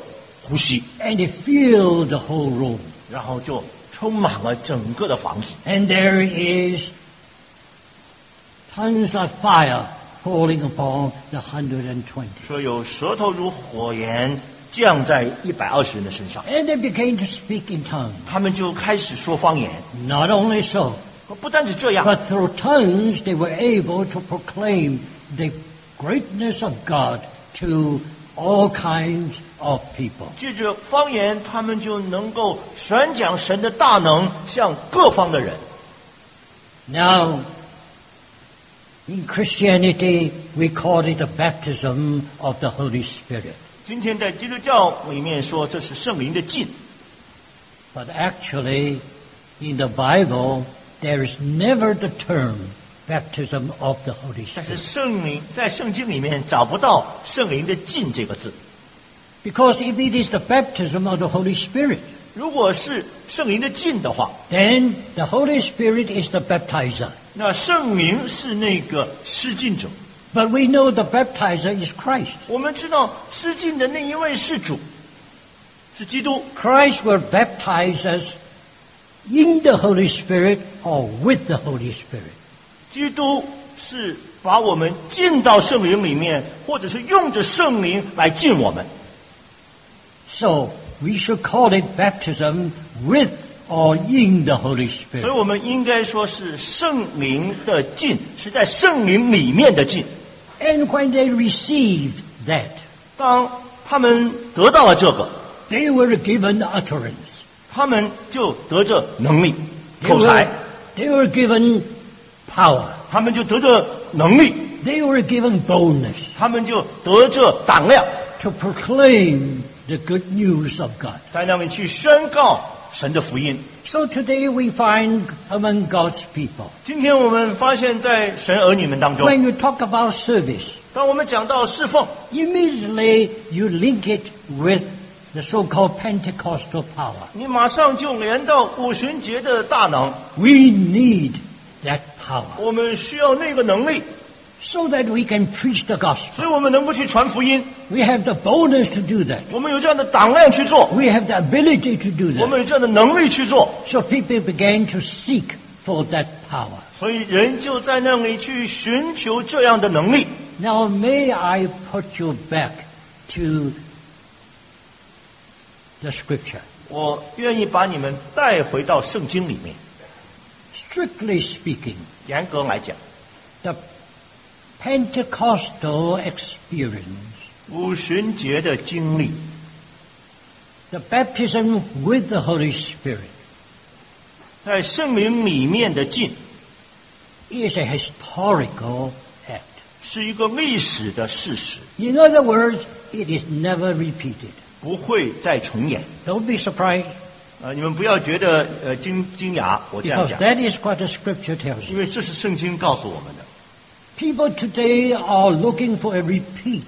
呼吸， And it filled the whole room. 然后就充满了整个的房子。 And there is tons of fire falling upon the 120. 说有舌头如火焰 降在一百二十人的身上， And they began to speak in tongues. 他们就开始说方言。 Not only so, 不单止这样， but through tongues they were able to proclaim the greatness of God to all kinds of people. 借着方言，他们就能够传讲神的大能向各方的人。 Now, in Christianity, we call it the baptism of the Holy Spirit. 今天在基督教里面说这是圣灵的浸， But actually, in the Bible, there is never the term baptism of the Holy 但是 Spirit. 圣灵在圣经里面找不到圣灵的浸这个字。 Because if it is the baptism of the Holy Spirit, 如果是圣灵的浸的话， then the Holy Spirit is the baptizer. 那圣灵是那个施浸者。 But we know the baptizer is Christ. 我们知道施浸的那一位是主，是基督。 Christ will baptize us in the Holy Spirit or with the Holy Spirit. 基督是把我们浸到圣灵里面，或者是用着圣灵来浸我们。 So we should call it baptism with or in the Holy 所以 Spirit. 我们应该说是圣灵的浸，是在圣灵里面的浸。 And when they received that, 当他们得到了这个，they were given utterance. 他们就得着能力口才，they were given power. 他们就得着能力，They were given boldness 他们就得着胆量，to proclaim the good news of God. 在那里去宣告神的福音。So today we find among God's people, 今天我们发现，在神儿女们当中，when you talk about service, 当我们讲到侍奉，immediately you link it with the so-called Pentecostal power. 你马上就连到五旬节的大能，We need that power 我们需要那个能力，so that we can preach the gospel. 所以我们能够去传福音， We have the boldness to do that. 我们有这样的胆量去做， We have the ability to do 我们 that. 有这样的能力去做， So people began to seek for that power. 所以人就在那里去寻求这样的能力。 Now may I put you back to the scripture. 我愿意把你们带回到圣经里面。 Strictly speaking, 严格来讲， the Pentecostal experience, 五旬节的经历， the baptism with the Holy Spirit, 在圣灵里面的浸， is a historical act. 是一个历史的事实， In other words, it is never repeated. 不会再重演。 Don't be surprised, 呃，你们不要觉得呃惊惊讶，我这样 because 讲， that is what the scripture tells 因 you. 为这是圣经告诉我们的。 People today are looking for a repeat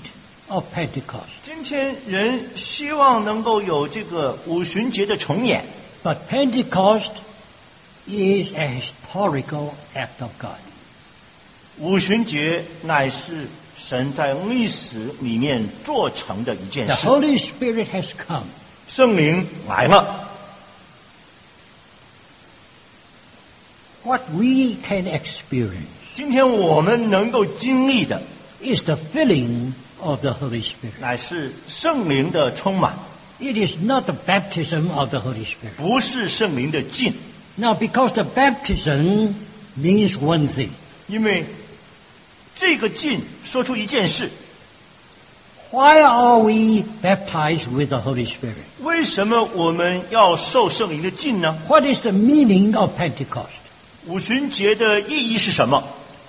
of Pentecost. 今天人希望能够有这个五旬节的重演， But Pentecost is a historical act of God. 五旬节乃是神在历史里面做成的一件 The 事， Holy Spirit has come. 圣灵来了。 What we can experience 今天我们能够经历的， is the filling of the Holy Spirit. 乃是圣灵的充满， It is not the baptism of the Holy Spirit. 不是圣灵的浸。 Now, because the baptism means one thing. 因为这个浸说出一件事： Why are we baptized with the Holy Spirit? 为什么我们要受圣灵的浸呢？ What is the meaning of Pentecost? 五旬节的意义是什么？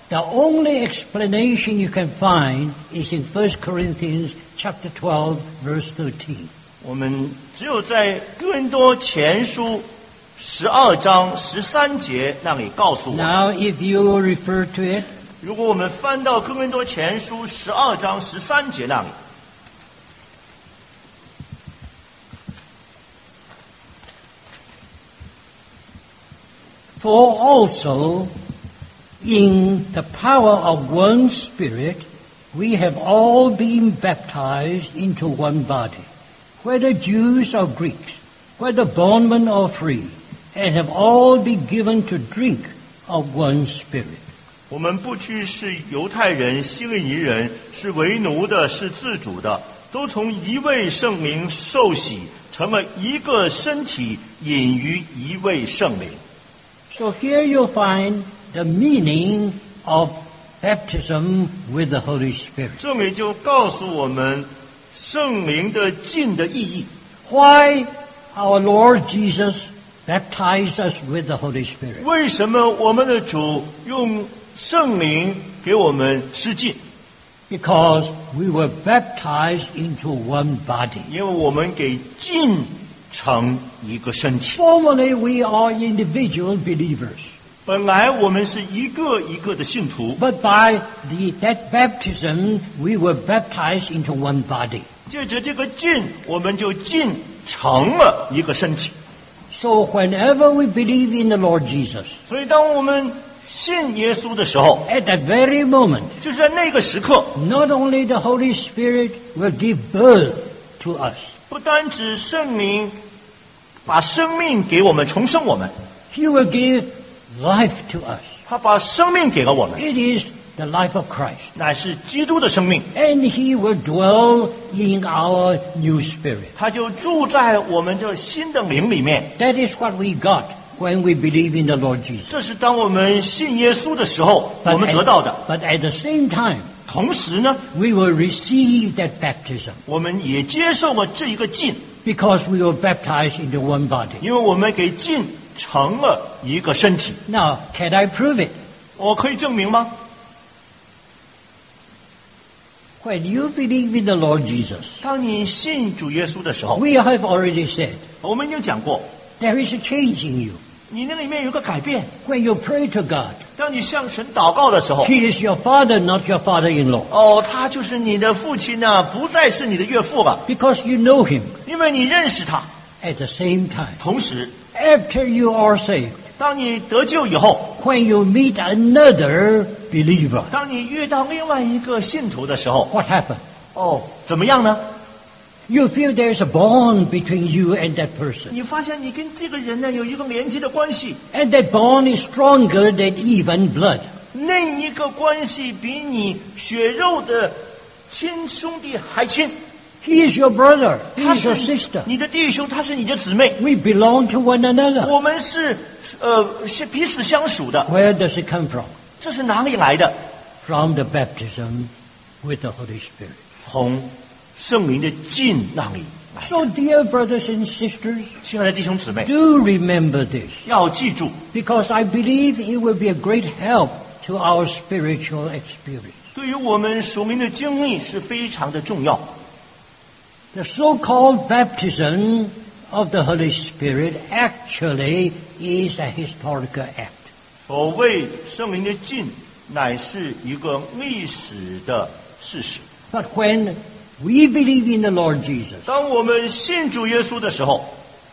The only explanation you can find is in 1 Corinthians chapter 12 verse 13. 我们只有在哥林多前书十二章十三节那里告诉我们。 Now, if you refer to it, 如果我们翻到哥林多前书十二章十三节那里， For also in the power of one Spirit we have all been baptized into one body, whether Jews or Greeks, whether bondmen or free, and have all been given to drink of one Spirit. 我们不拘是犹太人、希利尼人，是为奴的，是自主的，都从一位圣灵受洗，成了一个身体，隐于一位圣灵。 So here you'll find the meaning of baptism with the Holy Spirit. 这里就告诉我们圣灵的浸的意义。 Why our Lord Jesus baptized us with the Holy Spirit? 为什么我们的主用圣灵给我们施浸？ Because we were baptized into one body. 因为我们给浸成一个身体。 Formerly, we are individual believers. 本来我们是一个一个的信徒，But by the, that baptism, we were baptized into one body. 借着这个浸，我们就浸成了一个身体。So whenever we believe in the Lord Jesus, 所以，当我们信耶稣的时候，at that very moment, 就是在那个时刻，not only the Holy Spirit will give birth to us, 不单指圣灵把生命给我们，重生我们，He will give life to us. 他把生命给了我们， It is the life of Christ. 乃是基督的生命， And He will dwell in our new spirit. 他就住在我们这新的灵里面。 That is what we got when we believe in the Lord Jesus. 这是当我们信耶稣的时候，我 But 们得到的。 at, but at the same time, 同时呢， we will receive that baptism 我们也接受了这一个浸， because we were baptized into one body. 因为我们给浸 成了一个身体。Now, can I prove it? 我可以证明吗？When you believe in the Lord Jesus, 当你信主耶稣的时候，we have already said 我们已经讲过，there is a change in you. 你那里面有个改变。When you pray to God, 当你向神祷告的时候，He is your father, not your father-in-law. 哦，他就是你的父亲呢、不再是你的岳父了，Because you know Him. 因为你认识他。At the same time, 同时，after you are saved, 当你得救以后，when you meet another believer, 当你遇到另外一个信徒的时候，what happened？哦，怎么样呢？You feel there's a bond between you and that person. 你发现你跟这个人呢有一个连接的关系，And that bond is stronger than even blood. 那一个关系比你血肉的亲兄弟还亲。He is your brother. He 他 is your 是 sister. 你的弟兄，他是你的姊妹， We belong to one another. 我们是呃是彼此相属的。 Where does it come from? 这是哪里来的？ From the baptism with the Holy Spirit. 从圣灵的浸那里来的。 So, dear brothers and sisters, 亲爱的弟兄姊妹， do remember this. 要记住， Because I believe it will be a great help to our spiritual experience. 对于我们属灵的经历是非常的重要。 The so-called baptism of the Holy Spirit actually is a historical act. 所谓圣灵的浸，乃是一个历史的事实。 But when we believe in the Lord Jesus, 当我们信主耶稣的时候，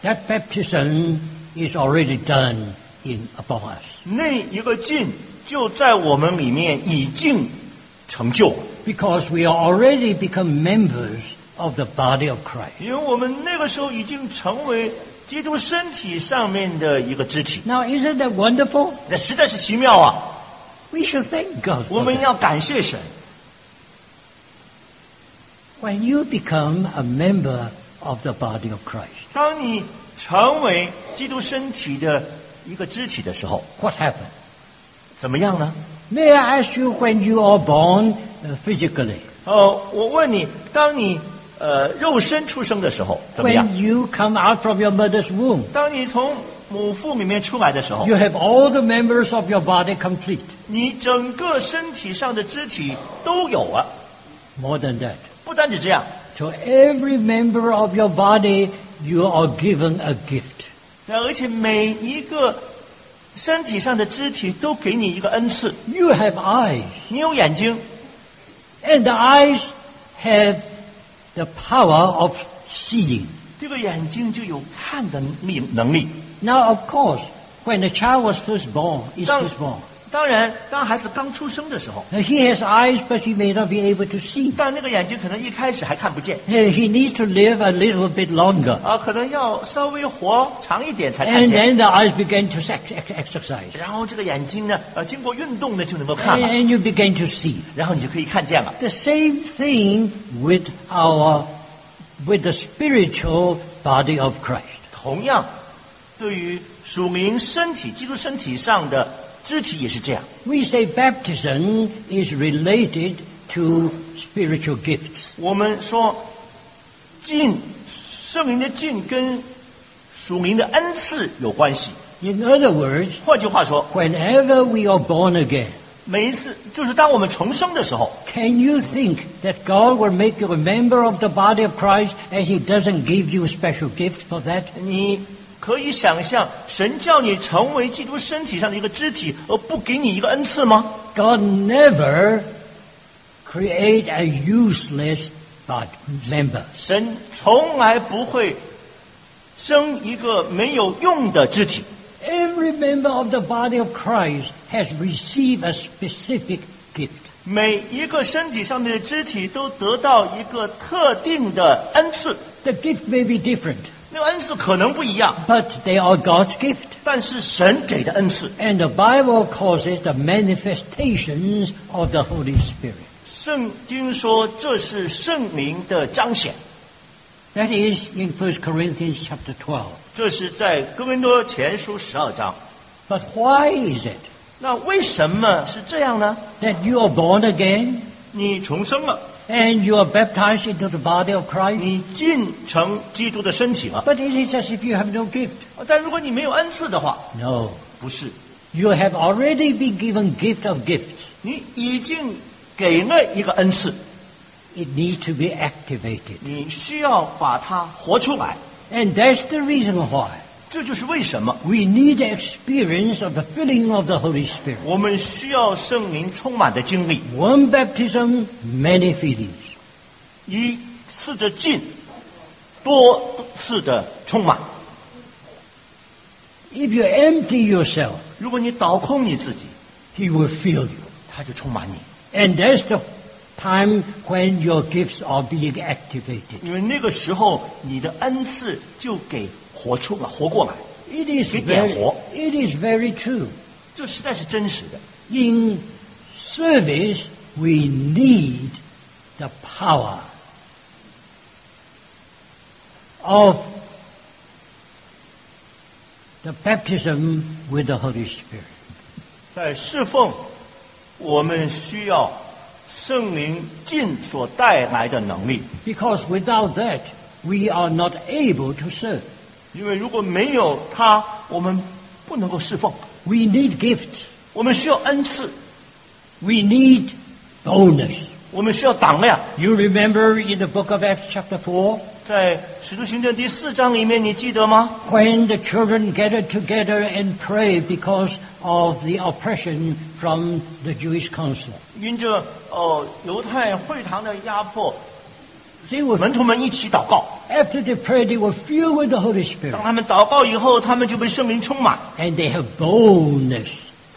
That baptism is already done in upon us. 那一个浸就在我们里面已经成就了， Because we are already become members of the body of Christ. 因为我们那个时候已经成为基督身体上面的一个肢体， Now, isn't that wonderful? 那实在是奇妙啊！ We should thank God 我 for 们 that. 要感谢神。 When you become a member of the body of Christ, 当你成为基督身体的一个肢体的时候， what happens? 怎么样呢？ May I ask you when you are born uh, physically, 呃，我问你，当你 呃肉身出生的时候怎么样 when？you come out from your mother's womb, 当你从母腹里面出来的时候 you，have all the members of your body complete. 你整个身体上的肢体都有了。More than that. 不单止这样，To every member of your body, you are given a gift. 那而且每一个身体上的肢体都给你一个恩赐。You have eyes, 你有眼睛，and the eyes have the power of seeing. 这个眼睛就有看的力能力。 Now, of course, when a child was first born, is 当 first born, 当然，当孩子刚出生的时候， now he has eyes, but he may not be able to see. 但那个眼睛可能一开始还看不见 Uh, He needs to live a little bit longer. 啊，可能要稍微活长一点才看 And 见。 then the eyes begin to ex- ex- exercise. 然后这个眼睛呢，呃，经过运动呢就能够看 And, 了， and you begin to see. 然后你就可以看见了。 The same thing with our, with the spiritual body of Christ. 同样，对于属灵身体、基督身体上的 肢体也是这样。 We say baptism is related to spiritual gifts. 我们说浸圣灵的浸跟属灵的恩赐有关系。 In other words, 换句话说， whenever we are born again, 每一次就是当我们重生的时候， can you think that God will make you a member of the body of Christ and He doesn't give you special gifts for that? 你 可以想象神叫你成为基督身体上的一个肢体，而不给你一个恩赐吗？ God never create a useless body member. 神从来不会生一个没有用的肢体。 Every member of the body of Christ has received a specific gift. 每一个身体上面的肢体都得到一个特定的恩赐， The gift may be different, 那个恩赐可能不一样，but they are God's gift. 但是神给的恩赐。And the Bible calls it the manifestations of the Holy Spirit. 圣经说这是圣灵的彰显，That is in 1 Corinthians chapter 12. 这是在哥林多前书十二章。But why is it 那为什么是这样呢？that you are born again 你重生了，and you are baptized into the body of Christ? 你进成基督的身体了。 But it is as if you have no gift. 但如果你没有恩赐的话， No. 不是， You have already been given gift of gifts. 你已经给了一个恩赐， It needs to be activated. 你需要把它活出来。 And that's the reason why 这就是为什么 we need the experience of the filling of the Holy Spirit. 我们需要圣灵充满的经历， One baptism, many fillings. 一次的进，多次的充满。 If you empty yourself, 如果你倒空你自己， He will fill you. 他就充满你， And that's the time when your gifts are being activated. 因为那个时候你的恩赐就给 活出了，活过来。 It is 给点 very, 活。 it is very true. 这实在是真实的。 In service, we need the power of the baptism with the Holy Spirit. 在侍奉，我们需要圣灵进所带来的能力， Because without that, we are not able to serve. 因为如果没有它，我们不能够侍奉。We need gifts. 我们需要恩赐，We need boldness. 我们需要胆量。You remember in the book of Acts chapter four，在使徒行传第四章里面，你记得吗？when the children gathered together and prayed because of the oppression from the Jewish council. 因着哦犹太会堂的压迫，They were 门徒们一起祷告。after they prayed, they were filled with the Holy Spirit, 当他们祷告以后，他们就被圣灵充满，and they have boldness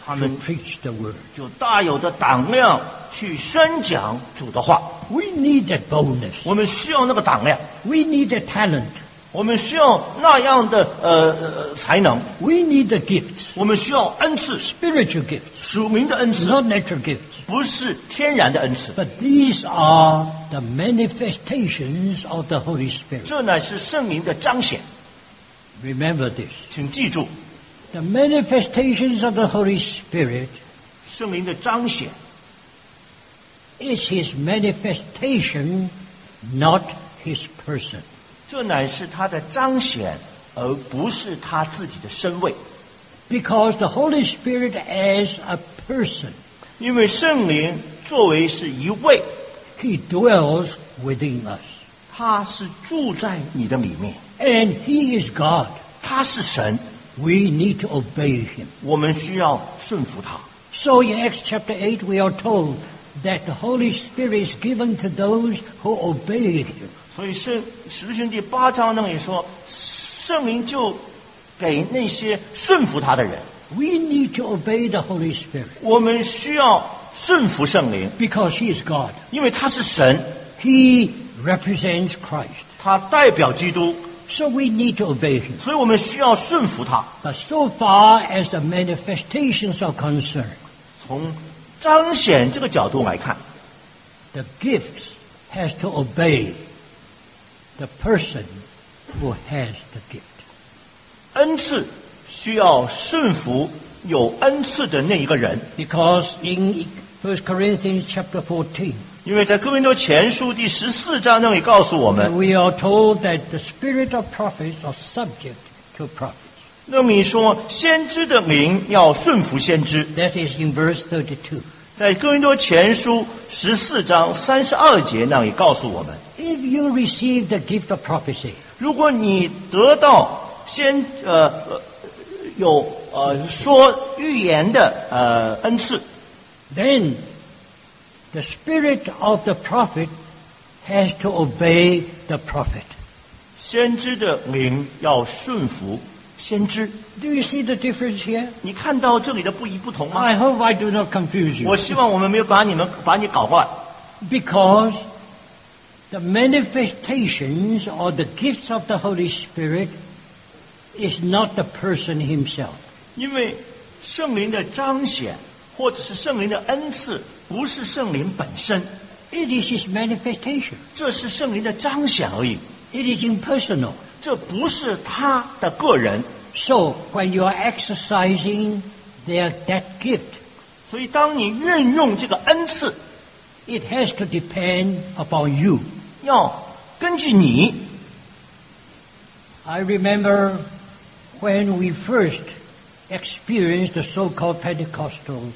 to Amen. preach the word. 就大有的胆量去宣讲主的话。We need that boldness. 我们需要那个胆量，We need the talent. 我们需要那样的呃呃才能， We need the gifts, 我们需要恩赐， spiritual gifts, 属灵的恩赐， not natural gifts. 不是天然的恩赐。 But these are the manifestations of the Holy Spirit. 这乃是圣灵的彰显， Remember this. 请记住， The manifestations of the Holy Spirit 圣灵的彰显 is His manifestation, not His person. 这乃是他的彰显，而不是他自己的身位。 Because the Holy Spirit as a person, 因为圣灵作为是一位， He dwells within us. 他是住在你的里面， And He is God. 他是神， We need to obey Him. 我们需要顺服他。 So in Acts chapter 8, we are told that the Holy Spirit is given to those who obey Him. 所以圣使徒行第八章那里说，圣灵就给那些顺服他的人。We need to obey the Holy Spirit 我们需要顺服圣灵，because He is God. 因为他是神，He represents Christ. 他代表基督，So we need to obey Him. 所以我们需要顺服他。But so far as the manifestations are concerned, 从彰显这个角度来看，the gifts has to obey the person who has the gift. 恩赐需要顺服有恩赐的那一个人，Because in First Corinthians chapter fourteen，因为在哥林多前书第十四章那里告诉我们，we are told that the spirit of prophets are subject to prophets. 那里说先知的灵要顺服先知，That is in verse thirty-two 在哥林多前书十四章三十二节那里告诉我们，If you receive the gift of prophecy, 如果你得到先呃呃有呃说预言的呃恩赐， then the spirit of the prophet has to obey the prophet. 先知的灵要顺服先知。 Do you see the difference here? 你看到这里的不一不同吗？ I hope I do not confuse 我 you. 希望我们没有把你们把你搞乱， Because the manifestations or the gifts of the Holy Spirit is not the person himself. 因为圣灵的彰显或者是圣灵的恩赐，不是圣灵本身， It is his manifestation. 这是圣灵的彰显而已， It is impersonal. 这不是他的个人。 So when you are exercising their, that gift, 所以，当你运用这个恩赐， it has to depend upon you. 要根据你。 I remember when we first experienced the so-called Pentecostal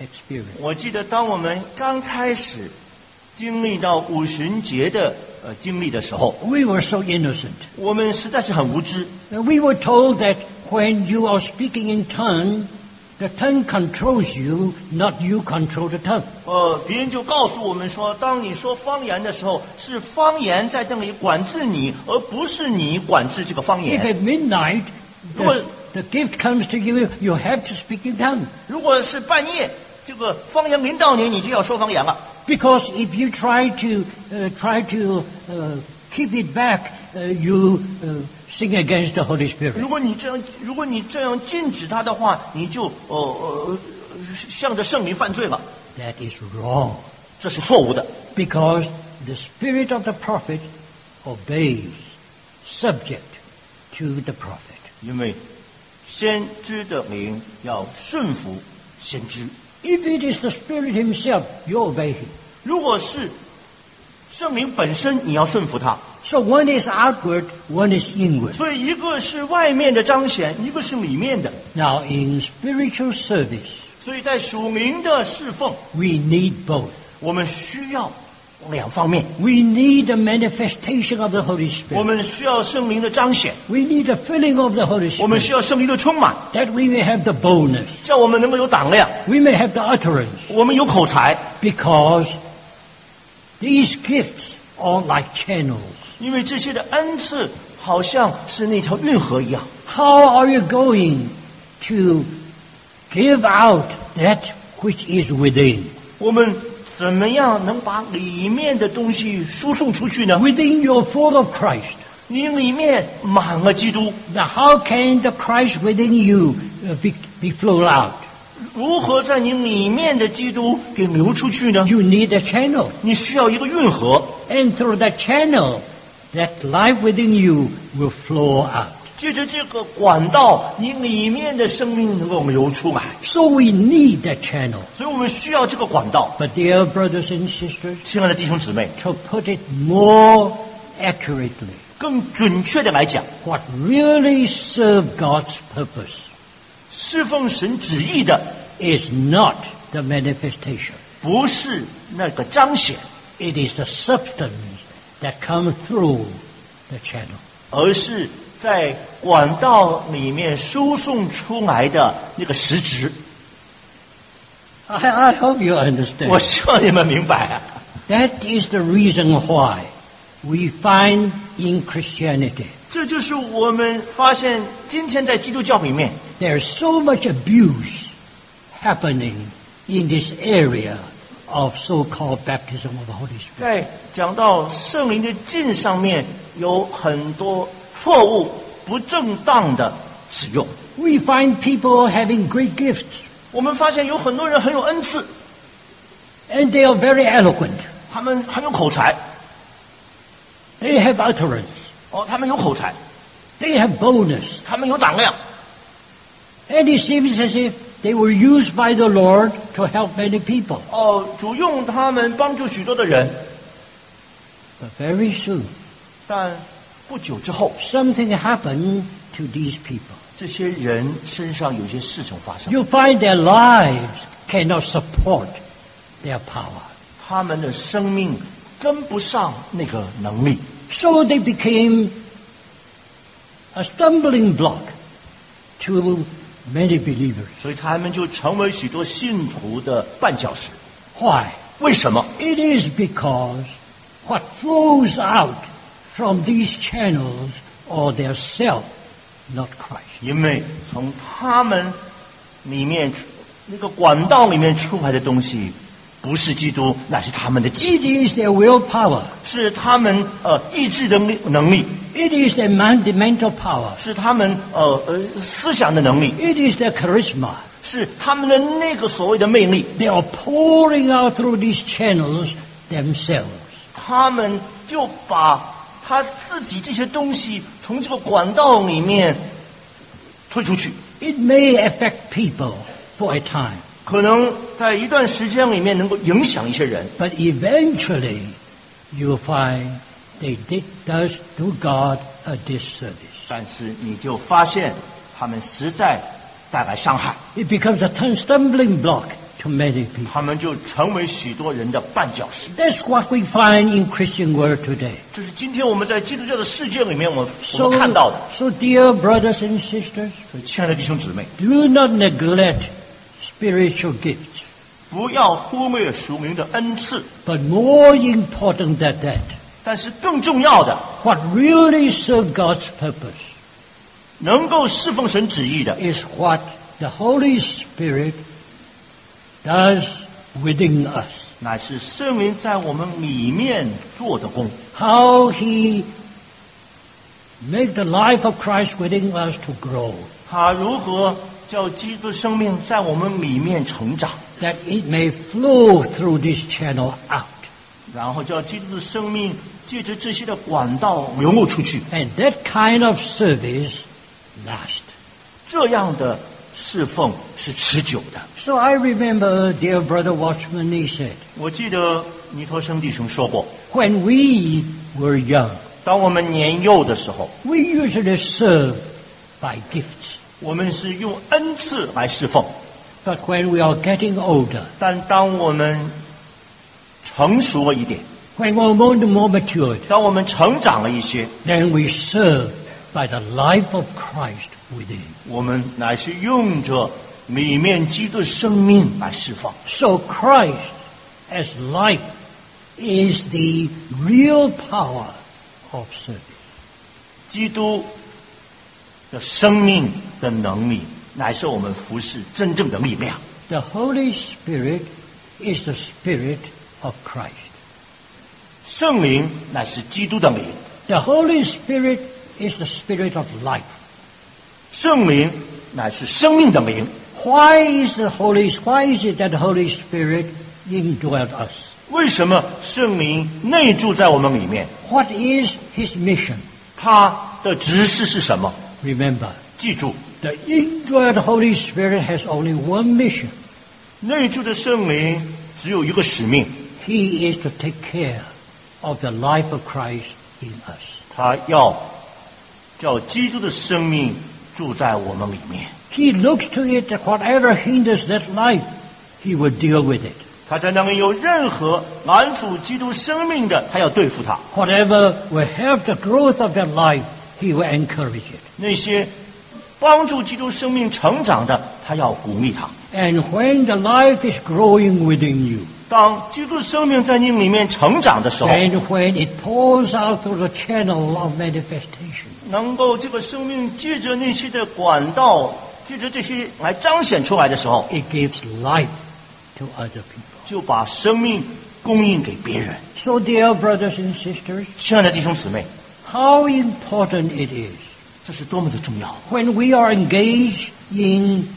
experience. 我记得，当我们刚开始经历到五旬节的呃经历的时候， We were so innocent. 我们实在是很无知。 We were told that when you are speaking in tongue, The tongue controls you, not you control the tongue. 呃，别人就告诉我们说，当你说方言的时候，是方言在这里管制你，而不是你管制这个方言 If 言。at midnight Well- the, the gift comes to you, you have to speak in tongue. 如果是半夜，这个方言临到你，你就要说方言了。Because if you try to uh, try to uh, keep it back, uh, you uh, sing against the Holy Spirit. 如果你这样，如果你这样禁止他的话，你就呃呃向着圣灵犯罪了， That is wrong. 这是错误的。 Because the spirit of the prophet obeys, subject to the prophet. 因为先知的灵要顺服先知。 If it is the spirit himself, you obey him. 如果是 圣灵本身，你要顺服他。 So one is outward, one is inward. 所以一个是外面的彰显，一个是里面的。 Now in spiritual service, 所以在属灵的侍奉， we need both. 我们需要两方面， We need the manifestation of the Holy 我 Spirit. 们需要圣灵的彰显， We need the filling of the Holy 我们需 Spirit. 要圣灵的充满， That we may have the boldness. 叫我们能够有胆量， We may have the utterance. 我们有口才， Because these gifts are like channels. 因为这些的恩赐好像是那条运河一样。 How are you going to give out that which is within? 我们怎么样能把里面的东西输送出去呢？ Within you're full of Christ. 你里面满了基督， Now how can the Christ within you uh, be, be flowed out? 如何在你里面的基督给流出去呢？ You need a channel. 你需要一个运河， And through that channel, that life within you will flow out. 借着这个管道，你里面的生命能够流出来。 So we need that channel. 所以我们需要这个管道。 But dear brothers and sisters, 亲爱的弟兄姊妹， to put it more accurately, 更准确的来讲， what really serve God's purpose 侍奉神旨意的 is not the manifestation. 不是那个彰显， It is the substance that comes through the channel. 而是在管道里面输送出来的那个实质。 I, I hope you understand. 我希望你们明白啊， That is the reason why we find in Christianity 这就是我们发现今天在基督教里面 there's so much abuse happening in this area of so-called baptism of the Holy Spirit. 在讲到圣灵的浸上面有很多错误、不正当的使用。 We find people having great gifts 我们发现有很多人很有恩赐， and they are very eloquent. 他们很有口才， They have utterance. 哦，他们有口才，They have boldness. 他们有胆量，And it seems as if they were used by the Lord to help many people. 哦，主用他们帮助许多的人，But very soon, 但不久之后，something happened to these people. 这些人身上有些事情发生，You find their lives cannot support their power. 他们的生命跟不上那个能力，So they became a stumbling block to many believers. 所以他们就成为许多信徒的绊脚石。 Why? 为什么？ It is because what flows out from these channels are their self, not Christ. 因为从他们里面那个管道里面出来的东西， 不是基督，乃是他们的己， It is their willpower. 是他们呃意志的能能力， It is their man- mental power. 是他们呃呃思想的能力， It is their charisma. 是他们的那个所谓的魅力， They are pouring out through these channels themselves. 他们就把他自己这些东西从这个管道里面推出去。 It may affect people for a time, 可能在一段时间里面能够影响一些人， but eventually you'll find they did, does do God a disservice. 但是你就发现他们实在带来伤害， It becomes a t- stumbling block to many people. 他们就成为许多人的绊脚石。 That's what we find in Christian world today. 这是今天我们在基督教的世界里面我我 So, 们看到的。 so dear brothers and sisters, 所以，亲爱的弟兄姊妹， do not neglect spiritual gifts. 不要忽略属灵的恩赐， But more important than that, 但是更重要的， what really serves God's purpose 能够侍奉神旨意的， is what the Holy Spirit does within us. 乃是圣灵在我们里面做的工。 How He make the life of Christ within us to grow, 他如何 that it may flow through this channel out. 然后叫基督的生命借着这些的管道流露出去。And that kind of service last. 这样的侍奉是持久的。So I remember, dear brother Watchman, he said. 我记得倪柝声弟兄说过。When we were young. 当我们年幼的时候。We usually serve by gifts. 我们是用恩赐来侍奉； But when we are getting older, 但当我们成熟了一点， when we're more, more matured, 当我们成长了一些， then we serve by the life of Christ within. 我们乃是用着里面基督的生命来释放。 So Christ as life is the real power of service. 基督 的生命的能力，乃是我们服侍真正的力量。 The Holy Spirit is the Spirit of Christ. 圣灵乃是基督的灵， The Holy Spirit is the Spirit of life. 圣灵乃是生命的灵。 Why is the Holy Why is it that the Holy Spirit indwelt us? 为什么圣灵内住在我们里面？ What is His mission? 他的指示是什么？ Remember, 记住， the indwelt Holy Spirit has only one mission. 内住的圣灵只有一个使命， He is to take care of the life of Christ in us. 他要叫基督的生命住在我们里面。 He looks to it that whatever hinders that life, He will deal with it. 他在那里有任何拦阻基督生命的，他要对付他； Whatever will help the growth of that life, He will encourage it. 那些帮助基督生命成长的，他要鼓励他。And when the life is growing within you, 当基督生命在你里面成长的时候，and when it pours out through the channel of manifestation, 能够这个生命借着那些的管道，借着这些来彰显出来的时候，it gives life to other people. 就把生命供应给别人。So, dear brothers and sisters, 亲爱的弟兄姊妹，how important it is 这是多么的重要！ when we are engaged in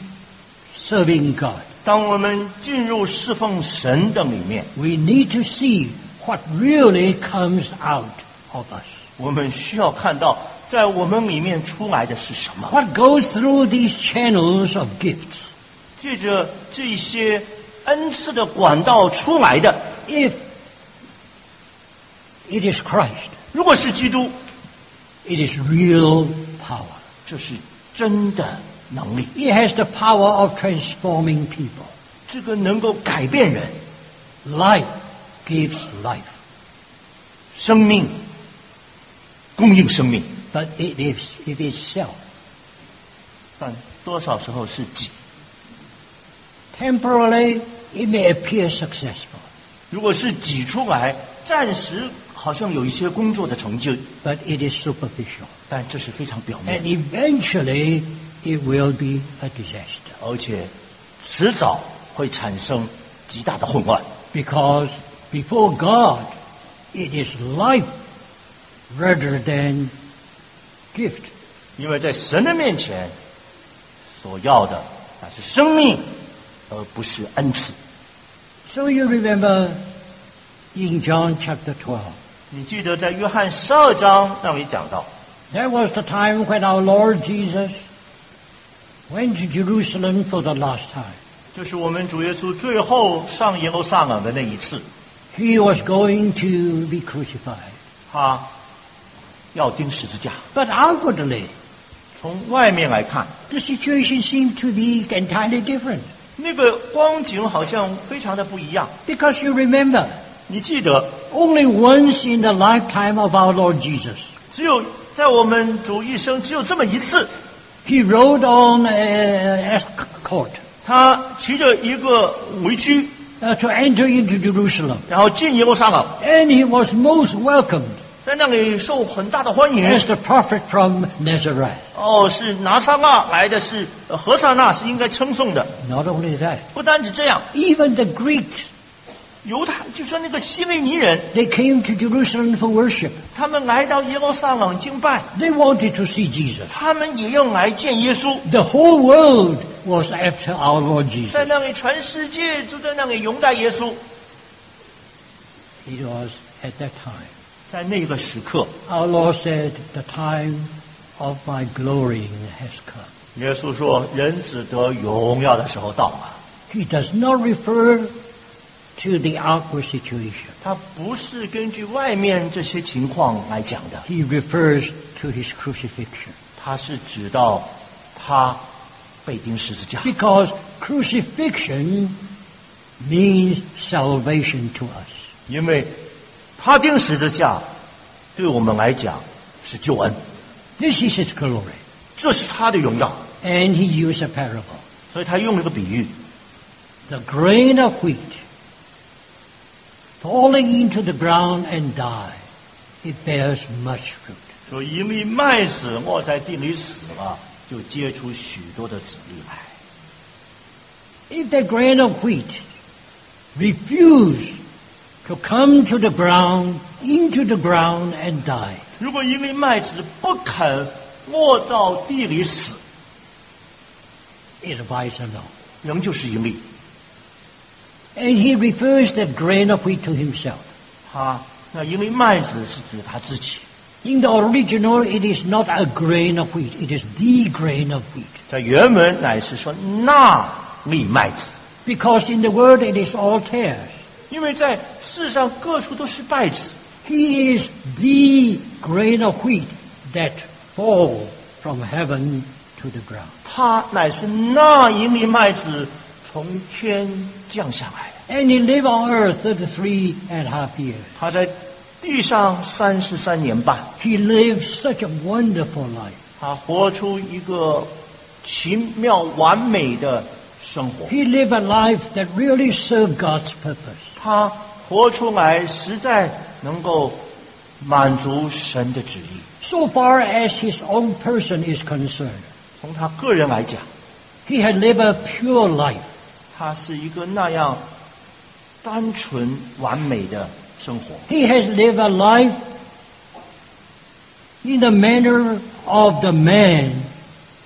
serving God. 当我们进入侍奉神的里面， We need to see what really comes out of us. 我们需要看到，在我们里面出来的是什么。 What goes through these channels of gifts? 借着这些恩赐的管道出来的， If it is Christ, 如果是基督， it is real power. 这是真的能力， It has the power of transforming people. 这个能够改变人， Life gives life, 生命供应生命， but it is it is self. 但多少时候是己。 Temporarily, it may appear successful, 如果是挤出来，暂时 好像有一些工作的成就， but it is superficial. 但这是非常表 And 面， eventually, it will be a disaster 而且迟早会产生极大的混乱。 because before God, it is life rather than gift. 因为在神的面前，所要的乃是生命，而不是恩赐。 So you remember in John chapter 12, 你记得在约翰十二章那里讲到， there was the time when our Lord Jesus went to Jerusalem for the last time. 就是我们主耶稣最后上耶路撒冷的那一次， He was going to be crucified. 他要钉十字架。 But outwardly, 从外面来看， the situation seemed to be entirely different. 那个光景好像非常的不一样。 Because you remember, 你记得， only once in the lifetime of our Lord Jesus, 只有在我们主一生只有这么一次， he rode on a escort 他骑着一个围驹， uh, to enter into Jerusalem. 然后进耶路撒冷， And he was most welcomed 在那里受很大的欢迎。 as the prophet from Nazareth. 哦，是拿撒勒来的是呃何萨那是应该称颂的。 Not only that, 不单止这样， even the Greeks, 犹太就说那个希利尼人， they came to Jerusalem for worship. 他们来到耶路撒冷敬拜， They wanted to see Jesus. 他们也要来见耶稣。 The whole world was after our Lord 在 Jesus. 那里，全世界都在那里拥戴耶稣。 It was at that time. 在那个时刻， Our Lord said, The time of my glorying has come. 耶稣说：“人子得荣耀的时候到了。 He does not refer to the outward situation. ”他不是根据外面这些情况来讲的， He refers to his crucifixion. 他是指到他被钉十字架， Because crucifixion means salvation to us. 因为他钉十字架对我们来讲是救恩， This is his glory. 这是他的荣耀。 And he used a parable. 所以他用了个比喻， The grain of wheat falling into the ground and die, it bears much fruit. 说因为麦子落在地里死了，就结出许多的籽粒来。 If the grain of wheat refuse to come to the ground, into the ground and die, 如果因为麦子不肯落到地里死， it abides alone. 仍旧是盈利。 And he refers that grain of wheat to himself. 他那因为麦子是指他自己， In the original, it is not a grain of wheat, it is the grain of wheat. 在原文乃是说那粒麦子， Because in the word it is all tares. 因为在世上各处都是稗子， He is the grain of wheat that fall from heaven to the ground. 他乃是那一粒麦子 从天降下来。 And he lived on earth 33 and a half years. 他在地上三十三年半， He lived such a wonderful life. 他活出一个奇妙完美的生活。 He lived a life that really served God's purpose. 他活出来实在能够满足神的旨意。 So far as his own person is concerned, 从他个人来讲， he had lived a pure life. 他是一个那样单纯完美的生活。He has lived a life in the manner of the man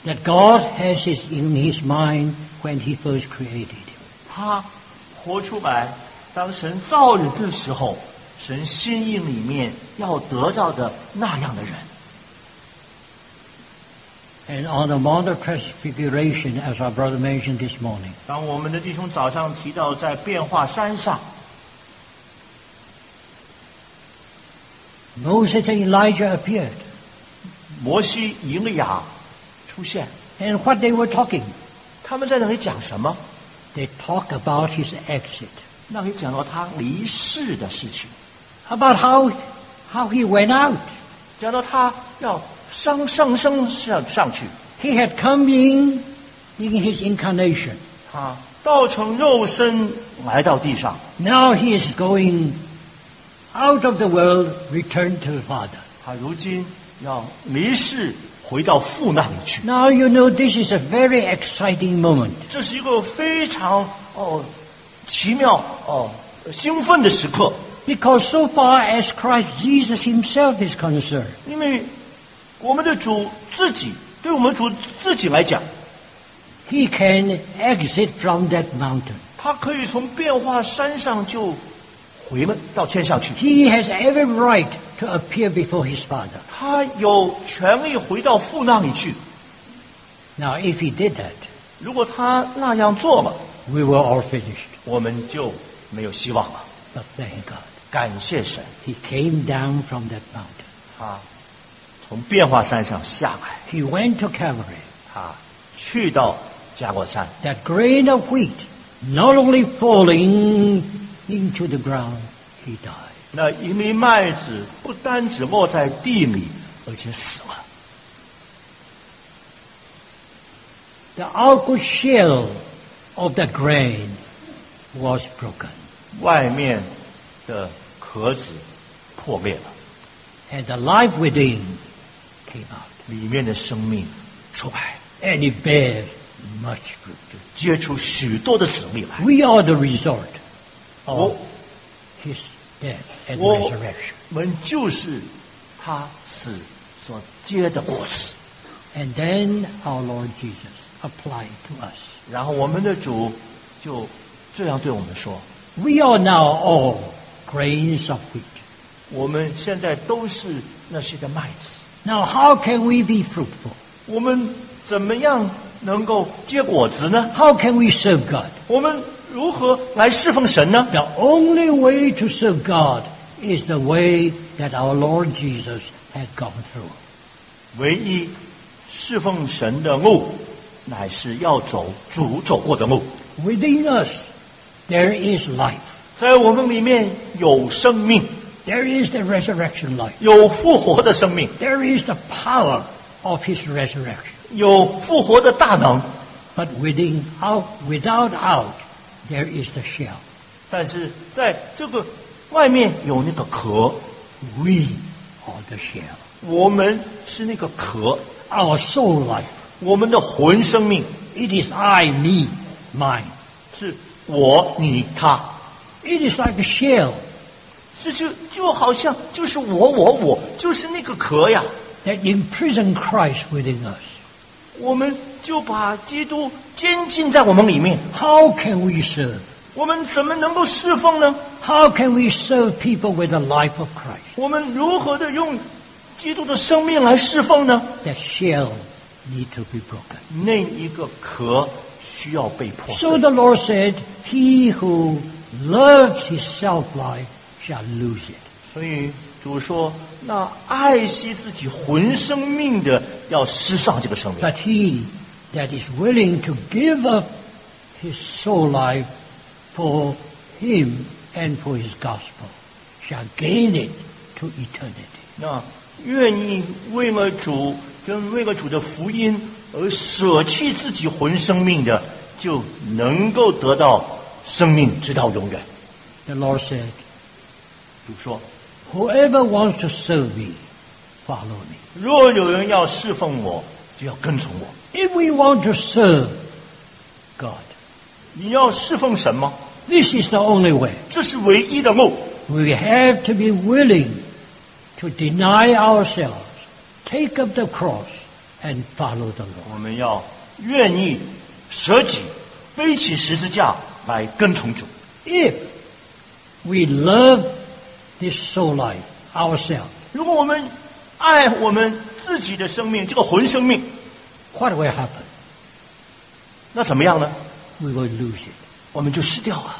that God has his, in his mind when he first created him. 他活出来，当神造人的时候，神心意里面要得到的那样的人。And on the Mount of Transfiguration, as our brother mentioned this morning, 当我们的弟兄早上提到在变化山上， Moses and Elijah appeared. 摩西、以利亚出现， And what they were talking, 他们在那里讲什么？ they talked about his exit, 那里讲到他离世的事情， about how, how he went out. 讲到他要 上上升上上去， He had come in in his incarnation. 啊，道成肉身来到地上， Now he is going out of the world, return to the Father. 他如今要离世回到父那里去。 Now you know this is a very exciting moment. 这是一个非常哦奇妙哦兴奋的时刻， Because so far as Christ Jesus himself is concerned, 因为 我们的主自己对我们主自己来讲， he can exit from that mountain. 他可以从变化山上就回了到天上去， He has every right to appear before his Father. 他有权利回到父那里去。 Now, if he did that, 如果他那样做了， we were all finished. 我们就没有希望了。 But thank God, 感谢神， he came down from that mountain. 他 从变化山上下来， He went to Calvary. 他去到加国山， That grain of wheat, not only falling into the ground, he died. 那一粒麦子不单只落在地里，而且死了。 The outward shell of the grain was broken, 外面的壳子破裂了， and the life within came out, 里面的生命出来， and it bears much fruit. 结出许多的籽粒来。 We are the result of 我 his death and 我 resurrection. 们就是他死所结的果子。 And then our Lord Jesus applied to us. 然后我们的主就这样对我们说： We are now all grains of wheat. 我们现在都是那些的麦子， Now, how can we be fruitful? 我们怎么样能够结果子呢？How can we serve God? 我们如何来侍奉神呢？The only way to serve God is the way that our Lord Jesus had gone through. 唯一侍奉神的路，乃是要走主走过的路。Within us, there is life. 在我们里面有生命，There is the resurrection life. 有复活的生命， There is the power of His resurrection. 有复活的大能。 But within, out, without out, there is the shell. 但是在这个 外面有那个壳， We are the shell. 我们是那个壳， Our soul life. 我们的魂生命 It is I, me, mine. 是我、你、他， It is like a shell 这就就好像就是我、我、我，就是那个壳呀。 that imprison Christ within us. 我们就把基督监禁在我们里面， How can we serve? 我们怎么能够侍奉呢？ How can we serve people with the life of Christ? 我们如何的用基督的生命来侍奉呢？ The shell need to be broken. 那一个壳需要被破碎 So the Lord said, He who loves his self life Shall lose it. 所以主说，那爱惜自己魂生命的，要失上这个生命。But he that is willing to give up his soul life for him and for his gospel shall gain it to eternity. 那愿意为了主跟为了主的福音而舍弃自己魂生命的，就能够得到生命直到永远。The Lord said, 主说， Whoever wants to serve me, follow me. 若有人要侍奉我，就要跟从我。 If we want to serve God, 你要侍奉神吗？ this is the only way. 这是唯一的路。 We have to be willing to deny ourselves, take up the cross, and follow the Lord. 我们要愿意舍己，背起十字架来跟从主。 If we love this soul life ourselves, 如果我们爱我们自己的生命，这个魂生命， what will happen? 那怎么样呢？ We will lose it. 我们就失掉了。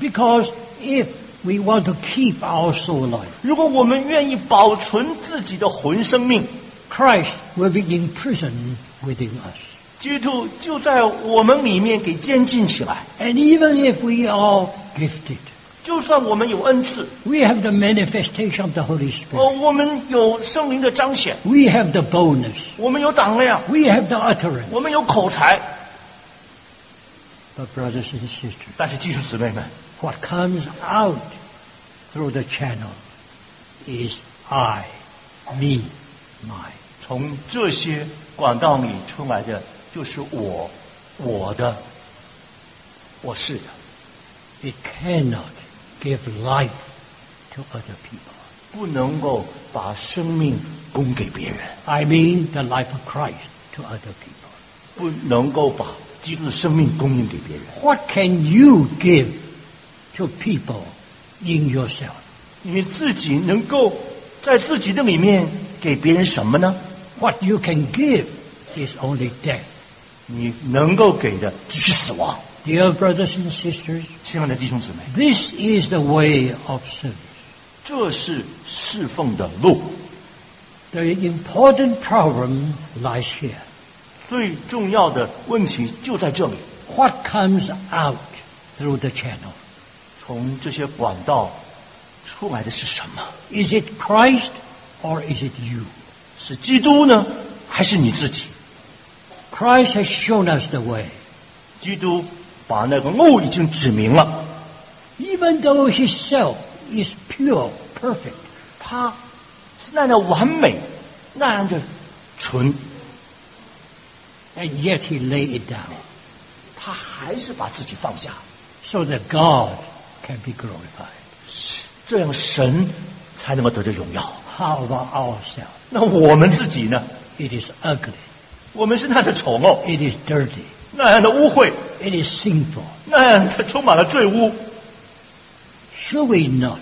Because if we want to keep our soul life, 如果我们愿意保存自己的魂生命， Christ will be imprisoned within us. 基督就在我们里面给监禁起来。 And even if we are gifted, 就算我们有恩赐， we have the manifestation of the Holy 哦， Spirit. 我们有圣灵的彰显， We have the boldness. 我们有胆量， We have the utterance. 我们有口才。 But brothers and sisters, 但是，弟兄姊妹们， what comes out through the channel is I, me, mine. 从这些管道里出来的 就是我，我的，我是的， It cannot give life to other people. 不能够把生命供给别人， I mean the life of Christ to other people. 不能够把基督的生命供应给别人。 What can you give to people in yourself? 你自己能够在自己的里面给别人什么呢？ What you can give is only death. 你能够给的只是死亡。Dear brothers and sisters, 亲爱的弟兄姊妹，this is the way of service. 这是侍奉的路。The important problem lies here. 最重要的问题就在这里：What comes out through the channel? 从这些管道出来的是什么？Is it Christ or is it you? 是基督呢，还是你自己？Christ has shown us the way. 基督把那个路已经指明了， Even though his self is pure, perfect, 他是那样的完美，那样的纯， and yet he laid it down 他还是把自己放下， so that God can be glorified. 这样神才能够得着荣耀。 How about ourselves? 那我们自己呢？ It is ugly. 我们是那样的丑陋，It is dirty. 那样的污秽，It is sinful. 那样的充满了罪污。Should we not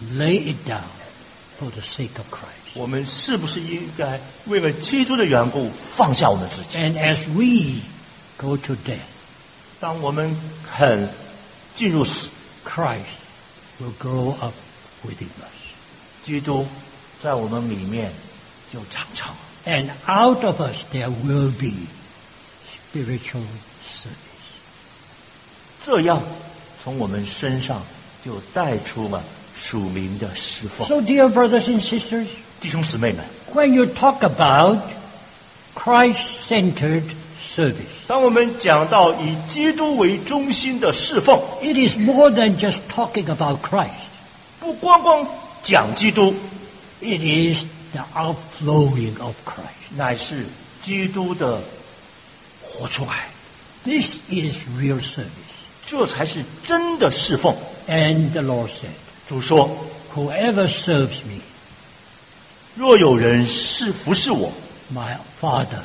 lay it down for the sake of Christ? 我们是不是应该为了基督的缘故放下我们自己？And as we go to death, 当我们肯进入死，Christ will grow up within us. 基督在我们里面就长成，And out of us there will be spiritual service. 这样从我们身上就带出了属灵的侍奉。 So, dear brothers and sisters, 弟兄姊妹们， when you talk about Christ centered service. 当我们讲到以基督为中心的侍奉， It is more than just talking about Christ. 不光光讲基督， It is the outflowing of Christ. 乃是基督的活出来， This is real service. 这才是真的侍奉。 And the Lord said, 主说： Whoever serves me, 若有人是服侍我， my Father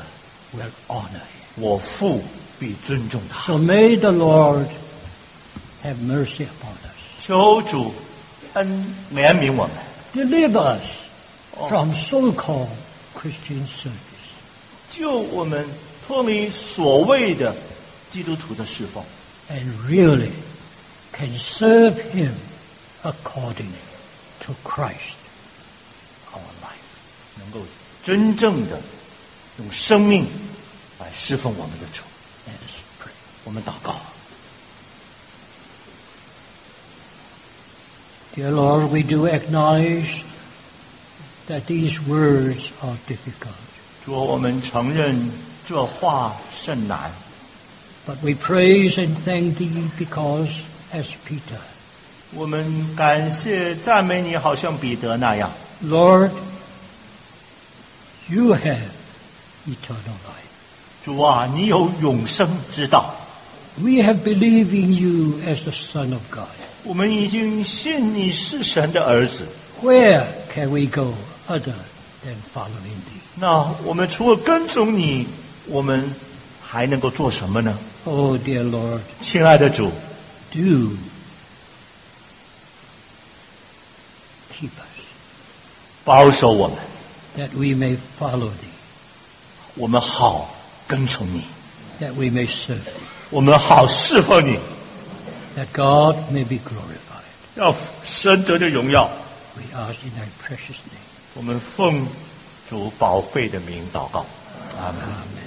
will honor him. 我父必尊重他。 So may the Lord have mercy upon us. 求主恩怜悯我们， Deliver us Oh. from so-called Christian service 救我们脱离所谓的基督徒的侍奉， and really can serve him according to Christ, our life. 能够真正的用生命来侍奉我们的主。 Let us pray. 我们祷告， Dear Lord, we do acknowledge that these words are difficult, 主，我们承认这话甚难， but we praise and thank Thee because, as Peter, 我们感谢赞美你，好像彼得那样， Lord, You have eternal life. 主啊，你有永生之道， We have believed in You as the Son of God. 我们已经信你是神的儿子。 Where can we go other than following Thee? 那我们除了跟从你，我们还能够做什么呢？ Oh, dear Lord, 亲爱的主， do keep us 保守我们， that we may follow Thee, 我们好跟从你， that we may serve Thee, 我们好侍奉你， that God may be glorified. 要神得的荣耀。 We ask in Thy precious name. 我们奉主宝贵的名祷告，阿门。